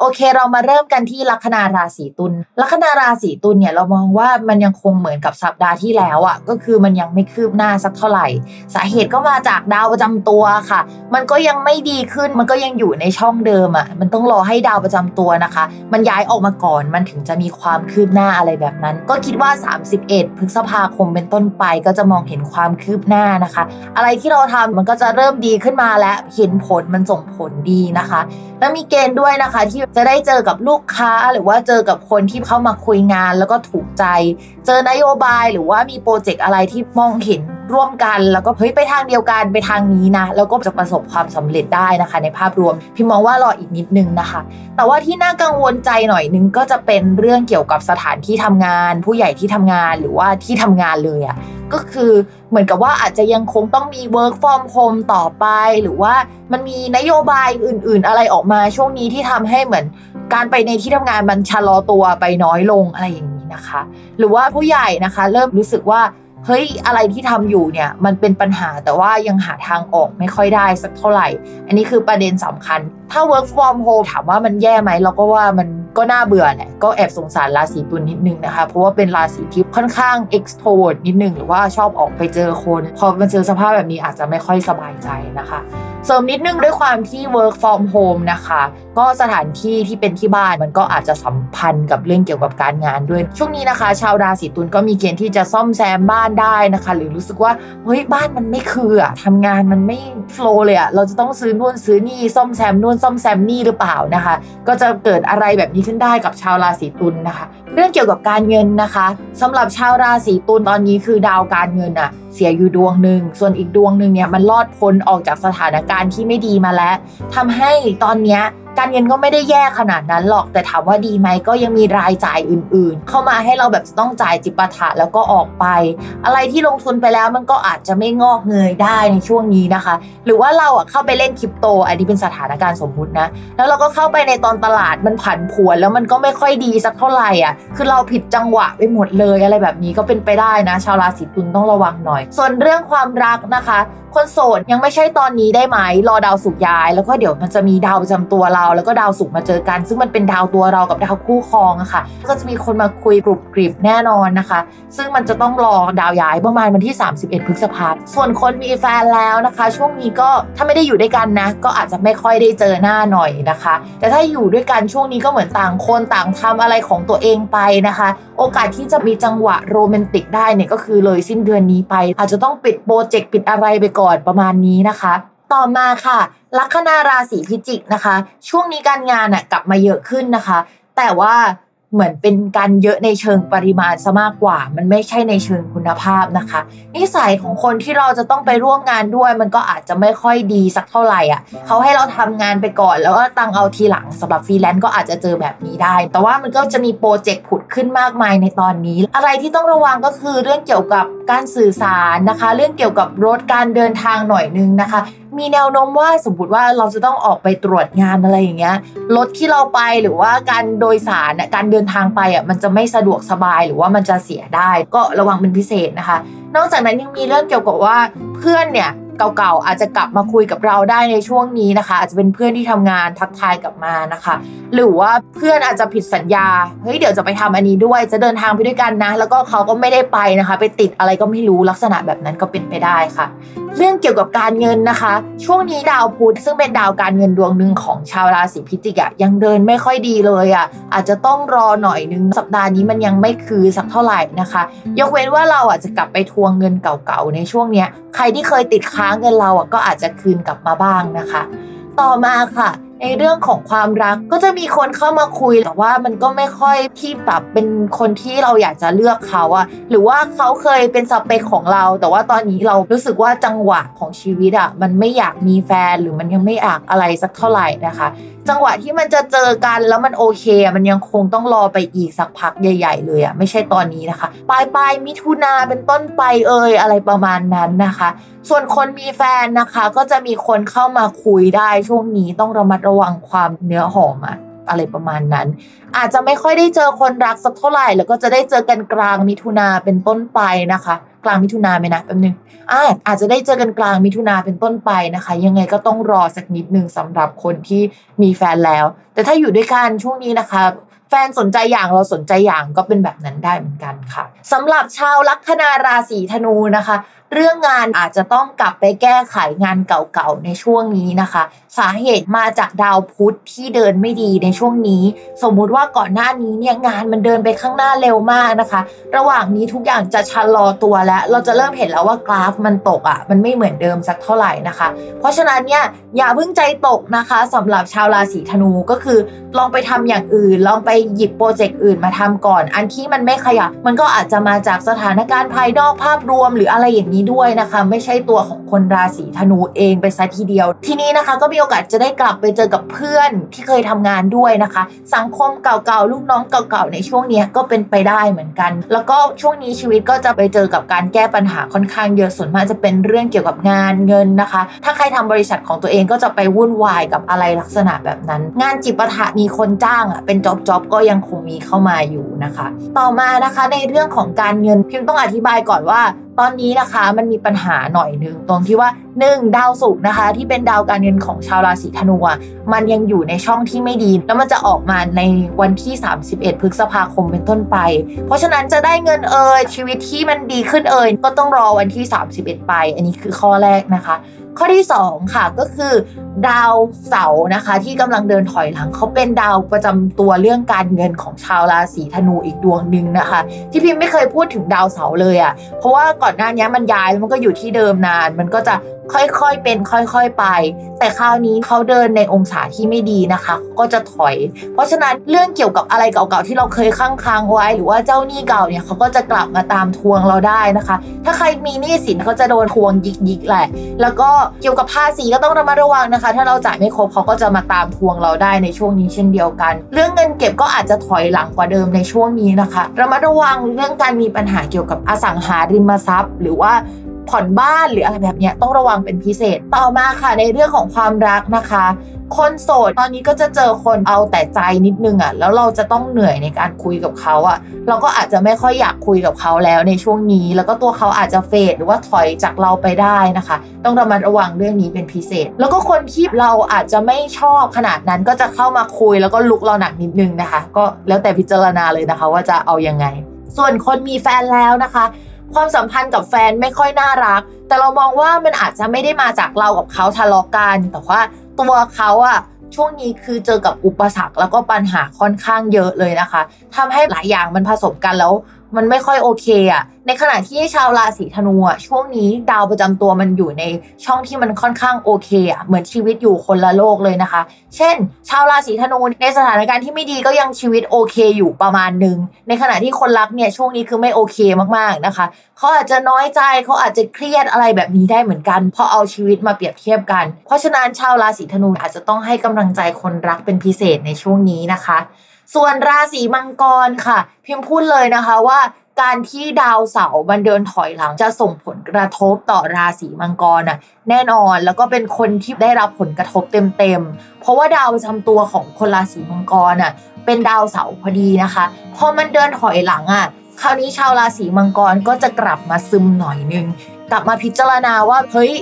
โอเค เรามาเริ่มกันที่ลัคนาราศีตุลลัคนาราศีตุลเนี่ยเรามองว่ามันยังคงเหมือนกับสัปดาห์ที่แล้วอะ่ะก็คือมันยังไม่คืบหน้าสักเท่าไหร่ สาเหตุก็มาจากดาวประจำตัวค่ะ มันก็ยังไม่ดีขึ้นมันก็ยังอยู่ในช่องเดิมอะ่ะมันต้องรอให้ดาวประจำตัวนะคะ มันย้ายออกมาก่อนมันถึงจะมีความคืบหน้าอะไรแบบนั้น ก็คิดว่า 31 พฤษภาคมเป็นต้นไปก็จะมองเห็นความคืบหน้านะคะ อะไรที่เราทำมันก็จะเริ่มดีขึ้นมาและเห็นผลมันส่งผลดีนะคะ แล้วมีเกณฑ์ด้วยนะคะที่จะได้เจอกับลูกค้าหรือว่าเจอกับคนที่เข้ามาคุยงานแล้วก็ถูกใจ เจอนโยบายหรือว่ามีโปรเจกต์อะไรที่มองเห็นร่วมกัน แล้วก็เฮ้ยไปทางเดียวกันไปทางนี้นะแล้วก็จะประสบความสำเร็จได้นะคะ ในภาพรวมพี่มองว่ารออีกนิดนึงนะคะ แต่ว่าที่น่ากังวลใจหน่อยนึงก็จะเป็นเรื่องเกี่ยวกับสถานที่ทำงาน ผู้ใหญ่ที่ทำงานหรือว่าที่ทำงานเลยอะ่ะก็คือ เหมือนกับว่าอาจจะยังคงต้องมี work from home ต่อไป หรือว่ามันมีนโยบายอื่น ๆ อะไรออกมาช่วงนี้ที่ทำให้เหมือนการไปในที่ทำงานมันชะลอตัวไปน้อยลงอะไรอย่างนี้นะคะ หรือว่าผู้ใหญ่นะคะ เริ่มรู้สึกว่าเฮ้ยอะไรที่ทำอยู่เนี่ยมันเป็นปัญหาแต่ว่ายังหาทางออกไม่ค่อยได้สักเท่าไหร่ อันนี้คือประเด็นสำคัญ ถ้า work from home ถามว่ามันแย่ไหมเราก็ว่ามัน ก็น่าเบื่อแหละก็แอบสงสารราศีตุลนิดนึงนะคะ เพราะว่าเป็นราศีที่ค่อนข้าง extrovert นิดนึง หรือว่าชอบออกไปเจอคน พอมาเจอสภาพแบบนี้อาจจะไม่ค่อยสบายใจนะคะ เสริมนิดนึงด้วยความที่ work from home นะคะ ก็สถานที่ที่เป็นที่บ้านมันก็อาจจะสัมพันธ์กับเรื่องเกี่ยวกับการงานด้วย ช่วงนี้นะคะ ชาวราศีตุลก็มีเกณฑ์ที่จะซ่อมแซมบ้านได้นะคะ หรือรู้สึกว่าเฮ้ยบ้านมันไม่คืออะทำงานมันไม่โฟล์เลยอะเราจะต้องซื้อนู่นซื้อนี่ซ่อมแซมนู่นซ่อมแซมนี่หรือเปล่านะคะ ก็จะเกิดอะไรแบบนี้ขึ้นได้กับชาวราศีตุลนะคะ เรื่องเกี่ยวกับการเงินนะคะสำหรับชาวราศีตุลตอนนี้คือดาวการเงินอะเสียอยู่ดวงหนึ่งส่วนอีกดวงหนึ่งเนี่ยมันรอดพ้นออกจากสถานการณ์ที่ไม่ดีมาแล้วทำให้ตอนเนี้ย การเงินก็ไม่ได้แย่ขนาดนั้นหรอกแต่ถามว่าดีไหมก็ยังมีรายจ่ายอื่น ๆ เข้ามาให้เราแบบจะต้องจ่ายจิปาถะแล้วก็ออกไป อะไรที่ลงทุนไปแล้วมันก็อาจจะไม่งอกเงยได้ในช่วงนี้นะคะ หรือว่าเราอะเข้าไปเล่นคริปโต อันนี้เป็นสถานการณ์สมมุตินะ แล้วเราก็เข้าไปในตอนตลาดมันผันผวนแล้วมันก็ไม่ค่อยดีสักเท่าไหร่อะคือเราผิดจังหวะไปหมดเลยอะไรแบบนี้ก็เป็นไปได้นะ ชาวราศีตุลต้องระวังหน่อย ส่วนเรื่องความรักนะคะ คนโสดยังไม่ใช่ตอนนี้ได้ไหมรอดาวสุกย้าย แล้วก็เดี๋ยวมันจะมีดาวประจำตัวเราแล้วก็ดาวสุกร์มาเจอกัน ซึ่งมันเป็นดาวตัวเรากับดาวคู่ครองอะค่ะ ก็จะมีคนมาคุยกรุบกริบแน่นอนนะคะ ซึ่งมันจะต้องรอดาวย้ายประมาณวันที่ 31 พฤษภาคมส่วนคนมีแฟนแล้วนะคะ ช่วงนี้ก็ถ้าไม่ได้อยู่ด้วยกันนะ ก็อาจจะไม่ค่อยได้เจอหน้าหน่อยนะคะ แต่ถ้าอยู่ด้วยกันช่วงนี้ก็เหมือนต่างคนต่างทำอะไรของตัวเองไปนะคะ โอกาสที่จะมีจังหวะโรแมนติกได้เนี่ยก็คือเลยสิ้นเดือนนี้ไป อาจจะต้องปิดโปรเจกต์ปิดอะไรไปก่อนประมาณนี้นะคะ ต่อมาค่ะ ลัคนาราศีพิจิกนะคะ ช่วงนี้การงานอะกลับมาเยอะขึ้นนะคะ แต่ว่าเหมือนเป็นการเยอะในเชิงปริมาณซะมากกว่า มันไม่ใช่ในเชิงคุณภาพนะคะ นิสัยของคนที่เราจะต้องไปร่วมงานด้วย มันก็อาจจะไม่ค่อยดีสักเท่าไหร่อะเขาให้เราทำงานไปก่อน แล้วก็ตังเอาทีหลังสำหรับฟรีแลนซ์ก็อาจจะเจอแบบนี้ได้ แต่ว่ามันก็จะมีโปรเจกต์ผุดขึ้นมากมายในตอนนี้ อะไรที่ต้องระวังก็คือเรื่องเกี่ยวกับการสื่อสารนะคะ เรื่องเกี่ยวกับรถการเดินทางหน่อยนึงนะคะ มีแนวโน้มว่าสมมติว่าเราจะต้องออกไปตรวจงานอะไรอย่างเงี้ยรถที่เราไปหรือว่าการโดยสารน่ะการเดินทางไปอะมันจะไม่สะดวกสบายหรือว่ามันจะเสียได้ ก็ระวังเป็นพิเศษนะคะ นอกจากนั้นยังมีเรื่องเกี่ยวกับว่าเพื่อนเนี่ยเก่าๆอาจจะกลับมาคุยกับเราได้ในช่วงนี้นะคะ อาจจะเป็นเพื่อนที่ทำงานทักทายกลับมานะคะ หรือว่าเพื่อนอาจจะผิดสัญญาเฮ้ยเดี๋ยวจะไปทำอันนี้ด้วย จะเดินทางไปด้วยกันนะ แล้วก็เขาก็ไม่ได้ไปนะคะ ไปติดอะไรก็ไม่รู้ลักษณะแบบนั้นก็เป็นไปได้ค่ะ เรื่องเกี่ยวกับการเงินนะคะ ช่วงนี้ดาวพุธซึ่งเป็นดาวการเงินดวงหนึ่งของชาวราศีพิจิกอะยังเดินไม่ค่อยดีเลยอะอาจจะต้องรอหน่อยนึงสัปดาห์นี้มันยังไม่คือสักเท่าไหร่นะคะ ยกเว้นว่าเราอาจจะกลับไปทวงเงินเก่าๆในช่วงเนี้ยใครที่เคยติดค้างเงินเราอะก็อาจจะคืนกลับมาบ้างนะคะ ต่อมาค่ะ ในเรื่องของความรักก็จะมีคนเข้ามาคุย แต่ว่ามันก็ไม่ค่อยที่แบบเป็นคนที่เราอยากจะเลือกเขาอะหรือว่าเขาเคยเป็นสเปคของเรา แต่ว่าตอนนี้เรารู้สึกว่าจังหวะของชีวิตอะมันไม่อยากมีแฟนหรือมันยังไม่อยากอะไรสักเท่าไหร่นะคะจังหวะที่มันจะเจอกันแล้วมันโอเค มันยังคงต้องรอไปอีกสักพักใหญ่ ๆ เลยอะไม่ใช่ตอนนี้นะคะ ปลายปลายมิถุนาเป็นต้นไปเอ่ยอะไรประมาณนั้นนะคะ ส่วนคนมีแฟนนะคะ ก็จะมีคนเข้ามาคุยได้ช่วงนี้ต้องระมัดระวังความเนื้อหอมอะอะไรประมาณนั้น อาจจะไม่ค่อยได้เจอคนรักสักเท่าไหร่ แล้วก็จะได้เจอกันกลางมิถุนาเป็นต้นไปนะคะ กลางมิถุนาไหมนะแป๊บนึงอ่าอาจจะได้เจอกันกลางมิถุนาเป็นต้นไปนะคะ ยังไงก็ต้องรอสักนิดนึงสำหรับคนที่มีแฟนแล้ว แต่ถ้าอยู่ด้วยกันช่วงนี้นะคะ แฟนสนใจอย่างเราสนใจอย่างก็เป็นแบบนั้นได้เหมือนกันค่ะสำหรับชาวลัคนาราศีธนูนะคะ เรื่องงานอาจจะต้องกลับไปแก้ไขงานเก่าๆในช่วงนี้นะคะ สาเหตุมาจากดาวพุธที่เดินไม่ดีในช่วงนี้ สมมุติว่าก่อนหน้านี้เนี่ยงานมันเดินไปข้างหน้าเร็วมากนะคะ ระหว่างนี้ทุกอย่างจะชะลอตัวแล้ว เราจะเริ่มเห็นแล้วว่ากราฟมันตกอะ่ะ มันไม่เหมือนเดิมสักเท่าไหร่นะคะ เพราะฉะนั้นเนี่ยอย่าเพิ่งใจตกนะคะสำหรับชาวราศีธนูก็คือ ลองไปทำอย่างอื่น ลองไปหยิบโปรเจกต์อื่นมาทำก่อน อันที่มันไม่ขยับมันก็อาจจะมาจากสถานการณ์ภายนอกภาพรวมหรืออะไรอย่างนี้ด้วยนะคะ ไม่ใช่ตัวของคนราศีธนูเองไปซะทีเดียว ทีนี้นะคะก็มีโอกาสจะได้กลับไปเจอกับเพื่อนที่เคยทำงานด้วยนะคะ สังคมเก่าๆลูกน้องเก่าๆในช่วงนี้ก็เป็นไปได้เหมือนกัน แล้วก็ช่วงนี้ชีวิตก็จะไปเจอกับการแก้ปัญหาค่อนข้างเยอะส่วนมากจะเป็นเรื่องเกี่ยวกับงานเงินนะคะ ถ้าใครทำบริษัทของตัวเองก็จะไปวุ่นวายกับอะไรลักษณะแบบนั้น งานจิปาถะมีคนจ้างอะเป็นจ็อบจ็อบก็ยังคงมีเข้ามาอยู่นะคะ ต่อมานะคะในเรื่องของการเงินพิมพ์ต้องอธิบายก่อนว่าตอนนี้นะคะมันมีปัญหาหน่อยหนึ่งตรงที่ว่า 1. ดาวศุกร์นะคะ ที่เป็นดาวการเงินของชาวราศีธนูมันยังอยู่ในช่องที่ไม่ดี แล้วมันจะออกมาในวันที่ 31 พฤษภาคมเป็นต้นไป เพราะฉะนั้นจะได้เงินเอ่ยชีวิตที่มันดีขึ้นเอ่ยก็ต้องรอวันที่ 31 ไป อันนี้คือข้อแรกนะคะ ข้อที่ 2 ค่ะก็คือ ดาวเสาร์นะคะ ที่กำลังเดินถอยหลังเขาเป็นดาวประจำตัวเรื่องการเงินของชาวราศีธนูอีกดวงหนึ่งนะคะ ที่พิมไม่เคยพูดถึงดาวเสาร์เลยอะ่ะเพราะว่าก่อนหน้านี้มันย้ายแล้วมันก็อยู่ที่เดิมนาน มันก็จะค่อยๆเป็นค่อยๆไป แต่คราวนี้เขาเดินในองศาที่ไม่ดีนะคะ ก็จะถอย เพราะฉะนั้นเรื่องเกี่ยวกับอะไรเก่าๆที่เราเคยค้างค้างไว้ หรือว่าเจ้าหนี้เก่าเนี่ยเขาก็จะกลับมาตามทวงเราได้นะคะ ถ้าใครมีหนี้สินเขาจะโดนทวงยิกๆแหละ แล้วก็เกี่ยวกับภาษีก็ต้องระมัดระวังนะคะ ถ้าเราจ่ายไม่ครบเขาก็จะมาตามทวงเราได้ในช่วงนี้เช่นเดียวกัน เรื่องเงินเก็บก็อาจจะถอยหลังกว่าเดิมในช่วงนี้นะคะ ระมัดระวังเรื่องการมีปัญหาเกี่ยวกับอสังหาริมทรัพย์ หรือว่า ผ่อนบ้านหรืออะไรแบบเนี้ยต้องระวังเป็นพิเศษ ต่อมาค่ะในเรื่องของความรักนะคะ คนโสดตอนนี้ก็จะเจอคนเอาแต่ใจนิดนึงอะ่ะแล้วเราจะต้องเหนื่อยในการคุยกับเขาอะ่ะ เราก็อาจจะไม่ค่อยอยากคุยกับเขาแล้วในช่วงนี้ แล้วก็ตัวเขาอาจจะเฟดหรือว่าถอยจากเราไปได้นะคะ ต้องระมัดระวังเรื่องนี้เป็นพิเศษ แล้วก็คนที่เราอาจจะไม่ชอบขนาดนั้นก็จะเข้ามาคุยแล้วก็ลุกเราหนักนิดนึงนะคะ ก็แล้วแต่พิจารณาเลยนะคะ ว่าจะเอายังไง ส่วนคนมีแฟนแล้วนะคะ ความสัมพันธ์กับแฟนไม่ค่อยน่ารัก แต่เรามองว่ามันอาจจะไม่ได้มาจากเรากับเขาทะเลาะกัน แต่ว่าตัวเขาอะช่วงนี้คือเจอกับอุปสรรคแล้วก็ปัญหาค่อนข้างเยอะเลยนะคะทำให้หลายอย่างมันผสมกันแล้ว มันไม่ค่อยโอเคอะในขณะที่ชาวราศีธนูอะช่วงนี้ดาวประจำตัวมันอยู่ในช่องที่มันค่อนข้างโอเคอะเหมือนชีวิตอยู่คนละโลกเลยนะคะ เช่น ชาวราศีธนูในสถานการณ์ที่ไม่ดีก็ยังชีวิตโอเคอยู่ประมาณหนึ่งในขณะที่คนรักเนี่ยช่วงนี้คือไม่โอเคมากๆนะคะเขาอาจจะน้อยใจเขาอาจจะเครียดอะไรแบบนี้ได้เหมือนกันเพราะเอาชีวิตมาเปรียบเทียบกัน เพราะฉะนั้นชาวราศีธนูอาจจะต้องให้กำลังใจคนรักเป็นพิเศษในช่วงนี้นะคะ ส่วนราศีมังกรค่ะ พิมพ์พูดเลยนะคะว่าการที่ดาวเสาร์มันเดินถอยหลังจะส่งผลกระทบต่อราศีมังกรน่ะแน่นอนแล้วก็เป็นคนที่ได้รับผลกระทบเต็มๆ เพราะว่าดาวประจำตัวของคนราศีมังกรน่ะเป็นดาวเสาร์พอดีนะคะพอมันเดินถอยหลังอะคราวนี้ชาวราศีมังกรก็จะกลับมาซึมหน่อยนึง กลับมาพิจารณาว่าเฮ้ย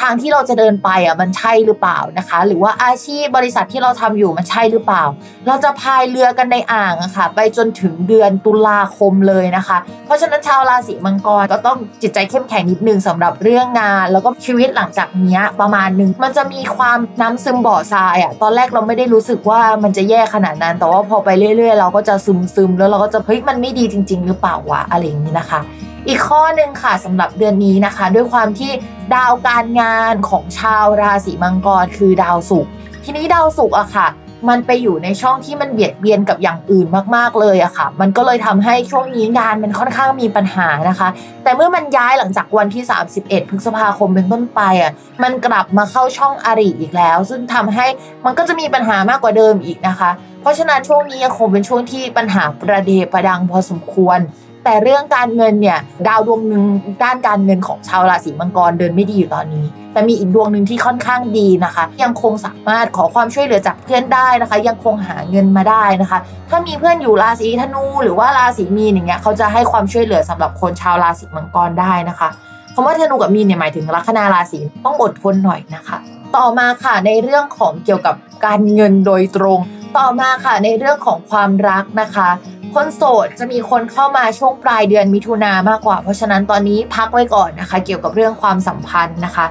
ทางที่เราจะเดินไปอะมันใช่หรือเปล่านะคะ หรือว่าอาชีพบริษัทที่เราทำอยู่มันใช่หรือเปล่า เราจะพายเรือกันในอ่างอะค่ะ ไปจนถึงเดือนตุลาคมเลยนะคะ เพราะฉะนั้นชาวราศีมังกรก็ต้องจิตใจเข้มแข็งนิดนึงสำหรับเรื่องงาน แล้วก็ชีวิตหลังจากนี้ประมาณหนึ่งมันจะมีความน้ำซึมบ่อทรายอะตอนแรกเราไม่ได้รู้สึกว่ามันจะแย่ขนาดนั้น แต่ว่าพอไปเรื่อย ๆ เราก็จะซึมซึมแล้วเราก็จะเฮ้ยมันไม่ดีจริง ๆ หรือเปล่าวะอะไรอย่างนี้นะคะ อีกข้อหนึ่งค่ะสำหรับเดือนนี้นะคะ ด้วยความที่ดาวการงานของชาวราศีมังกรคือดาวศุกร์ทีนี้ดาวศุกร์อะค่ะ มันไปอยู่ในช่องที่มันเบียดเบียนกับอย่างอื่นมากๆเลยอะค่ะ มันก็เลยทำให้ช่วงนี้งานมันค่อนข้างมีปัญหานะคะ แต่เมื่อมันย้ายหลังจากวันที่ 31 พฤษภาคมเป็นต้นไปอะมันกลับมาเข้าช่องอริอีกแล้ว ซึ่งทำให้มันก็จะมีปัญหามากกว่าเดิมอีกนะคะ เพราะฉะนั้นช่วงนี้ยังคงเป็นช่วงที่ปัญหาประเดประดังพอสมควร แต่เรื่องการเงินเนี่ยดาวดวงหนึ่งด้านการเงินของชาวราศีมังกรเดินไม่ดีอยู่ตอนนี้ แต่มีอีกดวงหนึ่งที่ค่อนข้างดีนะคะ ยังคงสามารถขอความช่วยเหลือจากเพื่อนได้นะคะ ยังคงหาเงินมาได้นะคะ ถ้ามีเพื่อนอยู่ราศีธนูหรือว่าราศีมีนอย่างเงี้ยเขาจะให้ความช่วยเหลือสำหรับคนชาวราศีมังกรได้นะคะคำว่าธนูกับมีนเนี่ยหมายถึงลัคนาราศีต้องอดทนหน่อยนะคะ ต่อมาค่ะในเรื่องของเกี่ยวกับการเงินโดยตรง ต่อมาค่ะในเรื่องของความรักนะคะ คนโสดจะมีคนเข้ามาช่วงปลายเดือนมิถุนามากกว่า เพราะฉะนั้นตอนนี้พักไว้ก่อนนะคะ เกี่ยวกับเรื่องความสัมพันธ์นะคะ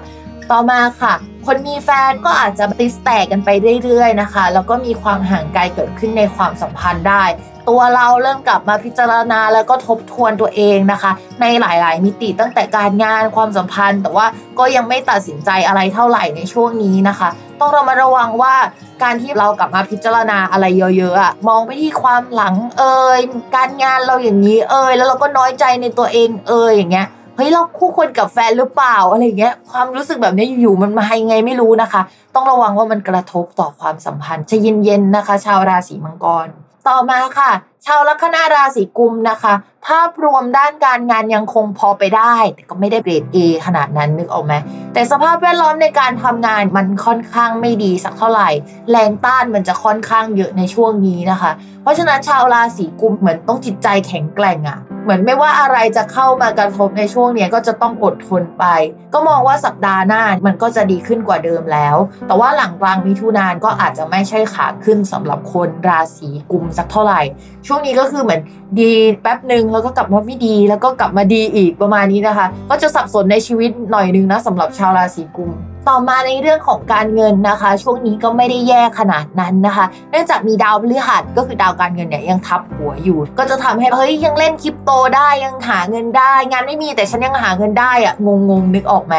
ต่อมาค่ะ คนมีแฟนก็อาจจะติสแตกกันไปเรื่อยๆนะคะ แล้วก็มีความห่างไกลเกิดขึ้นในความสัมพันธ์ได้ ตัวเราเริ่มกลับมาพิจารณาแล้วก็ทบทวนตัวเองนะคะ ในหลายๆ มิติตั้งแต่การงานความสัมพันธ์ แต่ว่าก็ยังไม่ตัดสินใจอะไรเท่าไหร่ในช่วงนี้นะคะ ต้องเรามาระวังว่าการที่เรากลับมาพิจารณาอะไรเยอะๆอะมองไปที่ความหลังเอ่ยการงานเราอย่างนี้เอ่ยแล้วเราก็น้อยใจในตัวเองเอ่ยอย่างเงี้ยเฮ้ยเราคู่ควรกับแฟนหรือเปล่าอะไรเงี้ยความรู้สึกแบบนี้อยู่ๆมันมายังไงไม่รู้นะคะ ต้องระวังว่ามันกระทบต่อความสัมพันธ์จะเย็นๆนะคะ ชาวราศีมังกร ต่อมาค่ะ ชาวลัคนาราศีกุมนะคะ ภาพรวมด้านการงานยังคงพอไปได้ แต่ก็ไม่ได้เกรด A ขนาดนั้นนึกออกไหมแต่สภาพแวดล้อมในการทำงานมันค่อนข้างไม่ดีสักเท่าไหร่ แรงต้านมันจะค่อนข้างเยอะในช่วงนี้นะคะ เพราะฉะนั้นชาวราศีกุมเหมือนต้องจิตใจแข็งแกร่งอะ เหมือนไม่ว่าอะไรจะเข้ามากระทบในช่วงเนี้ยก็จะต้องอดทนไป ก็มองว่าสัปดาห์หน้ามันก็จะดีขึ้นกว่าเดิมแล้ว แต่ว่าหลังกลางมิถุนานก็อาจจะไม่ใช่ขาขึ้นสำหรับคนราศีกุมสักเท่าไหร่ ช่วงนี้ก็คือเหมือนดีแป๊บหนึ่งแล้วก็กลับมาไม่ดีแล้วก็กลับมาดีอีกประมาณนี้นะคะ ก็จะสับสนในชีวิตหน่อยนึงนะสำหรับชาวราศีกุม ต่อมาในเรื่องของการเงินนะคะ ช่วงนี้ก็ไม่ได้แย่ขนาดนั้นนะคะ เนื่องจากมีดาวพฤหัสก็คือดาวการเงินเนี่ยยังทับหัวอยู่ ก็จะทำให้เฮ้ยยังเล่นคริปโตได้ยังหาเงินได้ งานไม่มีแต่ฉันยังหาเงินได้อะงงงๆนึกออกไหม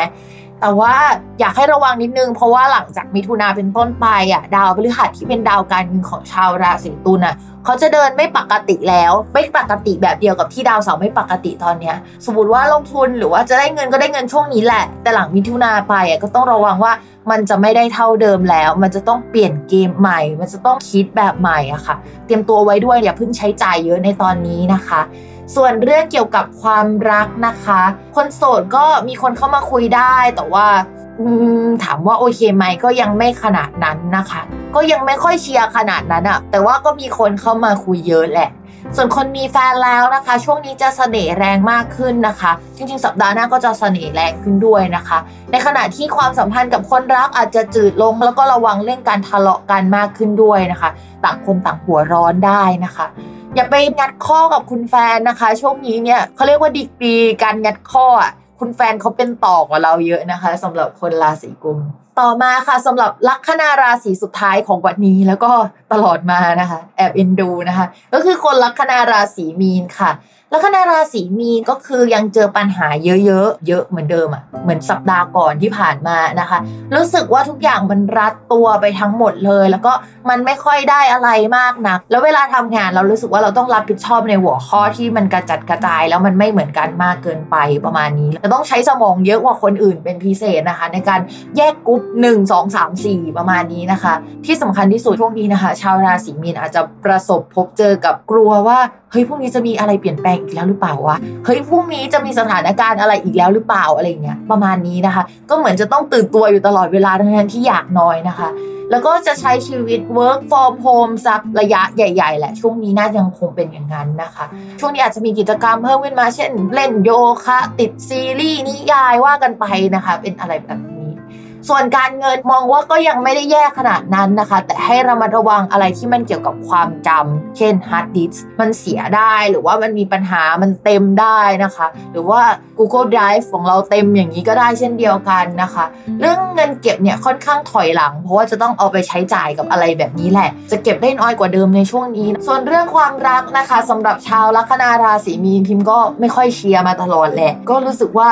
แต่ว่าอยากให้ระวังนิดนึง เพราะว่าหลังจากมิถุนาเป็นต้นไปอะดาวพฤหัสที่เป็นดาวการเงินของชาวราศีตุลอะ เขาจะเดินไม่ปกติแล้ว ไม่ปกติแบบเดียวกับที่ดาวเสาร์ไม่ปกติตอนเนี้ย สมมติว่าลงทุนหรือว่าจะได้เงินก็ได้เงินช่วงนี้แหละ แต่หลังมิถุนาไปอะก็ต้องระวังว่ามันจะไม่ได้เท่าเดิมแล้ว มันจะต้องเปลี่ยนเกมใหม่ มันจะต้องคิดแบบใหม่อะค่ะ เตรียมตัวไว้ด้วยอย่าเพิ่งใช้จ่ายเยอะในตอนนี้นะคะ ส่วนเรื่องเกี่ยวกับความรักนะคะ คนโสดก็มีคนเข้ามาคุยได้แต่ว่า ถามว่าโอเคไหมก็ยังไม่ขนาดนั้นนะคะ ก็ยังไม่ค่อยเชียร์ขนาดนั้นอะแต่ว่าก็มีคนเข้ามาคุยเยอะแหละ ส่วนคนมีแฟนแล้วนะคะ ช่วงนี้จะเสน่ห์แรงมากขึ้นนะคะ จริงๆ สัปดาห์หน้าก็จะเสน่ห์แรงขึ้นด้วยนะคะ ในขณะที่ความสัมพันธ์กับคนรักอาจจะจืดลง แล้วก็ระวังเรื่องการทะเลาะกันมากขึ้นด้วยนะคะ ต่างคนต่างหัวร้อนได้นะคะอย่าไปงัดข้อกับคุณแฟนนะคะ ช่วงนี้เนี่ยเขาเรียกว่าดีกรีการงัดข้ออะ คุณแฟนเขาเป็นต่อกว่าเราเยอะนะคะสำหรับคนราศีกุม ต่อมาค่ะสำหรับลัคนาราศีสุดท้ายของวันนี้แล้วก็ตลอดมานะคะ แอบเอ็นดูนะคะ ก็คือคนลัคนาราศีมีนค่ะ ลัคนาราศีมีนก็คือยังเจอปัญหาเยอะๆ เยอะเหมือนเดิมอะ เหมือนสัปดาห์ก่อนที่ผ่านมานะคะ รู้สึกว่าทุกอย่างมันรัดตัวไปทั้งหมดเลย แล้วก็มันไม่ค่อยได้อะไรมากนัก แล้วเวลาทำงานเรารู้สึกว่าเราต้องรับผิดชอบในหัวข้อที่มันกระจัดกระจาย แล้วมันไม่เหมือนกันมากเกินไปประมาณนี้เราต้องใช้สมองเยอะกว่าคนอื่นเป็นพิเศษนะคะ ในการแยกกรุ๊ป1 2 3 4ประมาณนี้นะคะ ที่สำคัญที่สุดช่วงนี้นะคะ ชาวราศีมีนอาจจะประสบพบเจอกับกลัวว่าเฮ้ยพรุ่งนี้จะมีอะไรเปลี่ยนแปลงอีกแล้วหรือเปล่าวะเฮ้ยพรุ่งนี้จะมีสถานการณ์อะไรอีกแล้วหรือเปล่าอะไรเงี้ยประมาณนี้นะคะ ก็เหมือนจะต้องตื่นตัวอยู่ตลอดเวลาทั้งที่อยากนอนนะคะ แล้วก็จะใช้ชีวิต work from home สักระยะใหญ่ ๆ แหละ ช่วงนี้น่าจะยังคงเป็นอย่างนั้นนะคะ ช่วงนี้อาจจะมีกิจกรรมเพิ่มขึ้นมา เช่น เล่นโยคะ ติดซีรีส์นิยายว่ากันไปนะคะ เป็นอะไรแบบ ส่วนการเงินมองว่าก็ยังไม่ได้แย่ขนาดนั้นนะคะ แต่ให้ระมัดระวังอะไรที่มันเกี่ยวกับความจำเช่นฮาร์ดดิสก์มันเสียได้หรือว่ามันมีปัญหามันเต็มได้นะคะ หรือว่า Google Drive ของเราเต็มอย่างนี้ก็ได้เช่นเดียวกันนะคะ เรื่องเงินเก็บเนี่ยค่อนข้างถอยหลัง เพราะว่าจะต้องเอาไปใช้จ่ายกับอะไรแบบนี้แหละ จะเก็บได้น้อยกว่าเดิมในช่วงนี้ ส่วนเรื่องความรักนะคะสำหรับชาวลัคนาราศีมีนพิมพ์ก็ไม่ค่อยเชียร์มาตลอดแหละก็รู้สึกว่า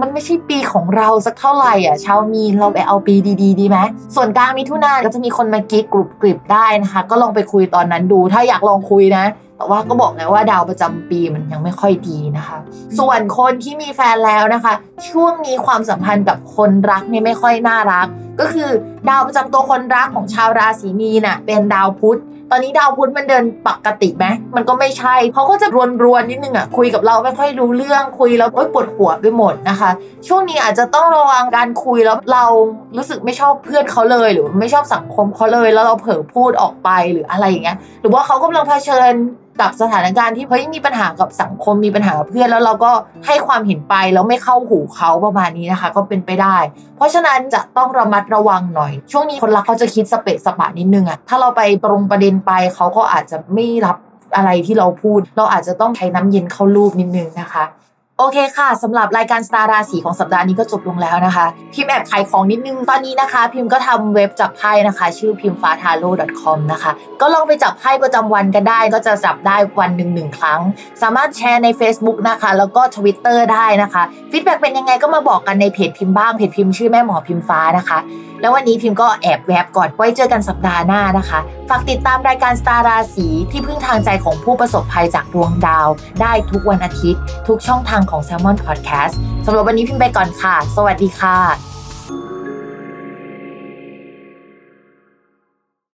มันไม่ใช่ปีของเราสักเท่าไหร่อะชาวมีนเราไปเอาปีดีๆดีไหมส่วนกลางมิถุนาก็จะมีคนมากิ๊กกรุบกริบได้นะคะ ก็ลองไปคุยตอนนั้นดู ถ้าอยากลองคุยนะ แต่ว่าก็บอกแล้วว่าดาวประจำปีมันยังไม่ค่อยดีนะคะ ส่วนคนที่มีแฟนแล้วนะคะ ช่วงนี้ความสัมพันธ์กับคนรักเนี่ยไม่ค่อยน่ารัก ก็คือดาวประจำตัวคนรักของชาวราศีมีนน่ะเป็นดาวพุธ ตอนนี้ดาวพุธมันเดินปกติไหมมันก็ไม่ใช่เขาก็จะรวนรวนนิดนึงอะคุยกับเราไม่ค่อยรู้เรื่องคุยแล้วโอ๊ยปวดหัวไปหมดนะคะ ช่วงนี้อาจจะต้องระวังการคุยแล้วเรารู้สึกไม่ชอบเพื่อนเขาเลย หรือไม่ชอบสังคมเขาเลย แล้วเราเผลอพูดออกไปหรืออะไรอย่างเงี้ยหรือว่าเขากำลังเผชิญ กับสถานการณ์ที่เฮ้ยมีปัญหากับสังคมมีปัญหากับเพื่อนแล้วเราก็ให้ความเห็นไปแล้วไม่เข้าหูเขาประมาณนี้นะคะ ก็เป็นไปได้ เพราะฉะนั้นจะต้องระมัดระวังหน่อย ช่วงนี้คนรักเขาจะคิดสเปะสปะนิดนึงอะถ้าเราไปตรงประเด็นไปเขาก็อาจจะไม่รับอะไรที่เราพูด เราอาจจะต้องใช้น้ำเย็นเข้ารูปนิดนึงนะคะ โอเคค่ะสำหรับรายการสตาร์ราศีของสัปดาห์นี้ก็จบลงแล้วนะคะ พิมพ์แอบขายของนิดนึงตอนนี้นะคะ พิมพ์ก็ทำเว็บจับไพ่นะคะ ชื่อพิมฟ้าทาโร่ .com นะคะ ก็ลองไปจับไพ่ประจำวันกันได้ ก็จะจับได้วันหนึ่งหนึ่งครั้ง สามารถแชร์ใน Facebook นะคะ แล้วก็ Twitter ได้นะคะ feedback เป็นยังไงก็มาบอกกันในเพจพิมพ์บ้างเพจพิมพ์ชื่อแม่หมอพิมพ์ฟ้านะคะ แล้ววันนี้พิมพ์ก็แอบแวบก่อนไว้เจอกันสัปดาห์หน้านะคะ ฝากติดตามรายการสตาร์ราศีที่พึ่งทางใจของผู้ประสบภัยจากดวงดาว ได้ทุกวันอาทิตย์ ทุกช่องทางของ Salmon Podcast สำหรับวันนี้พิมพ์ไปก่อนค่ะ สวัสดีค่ะ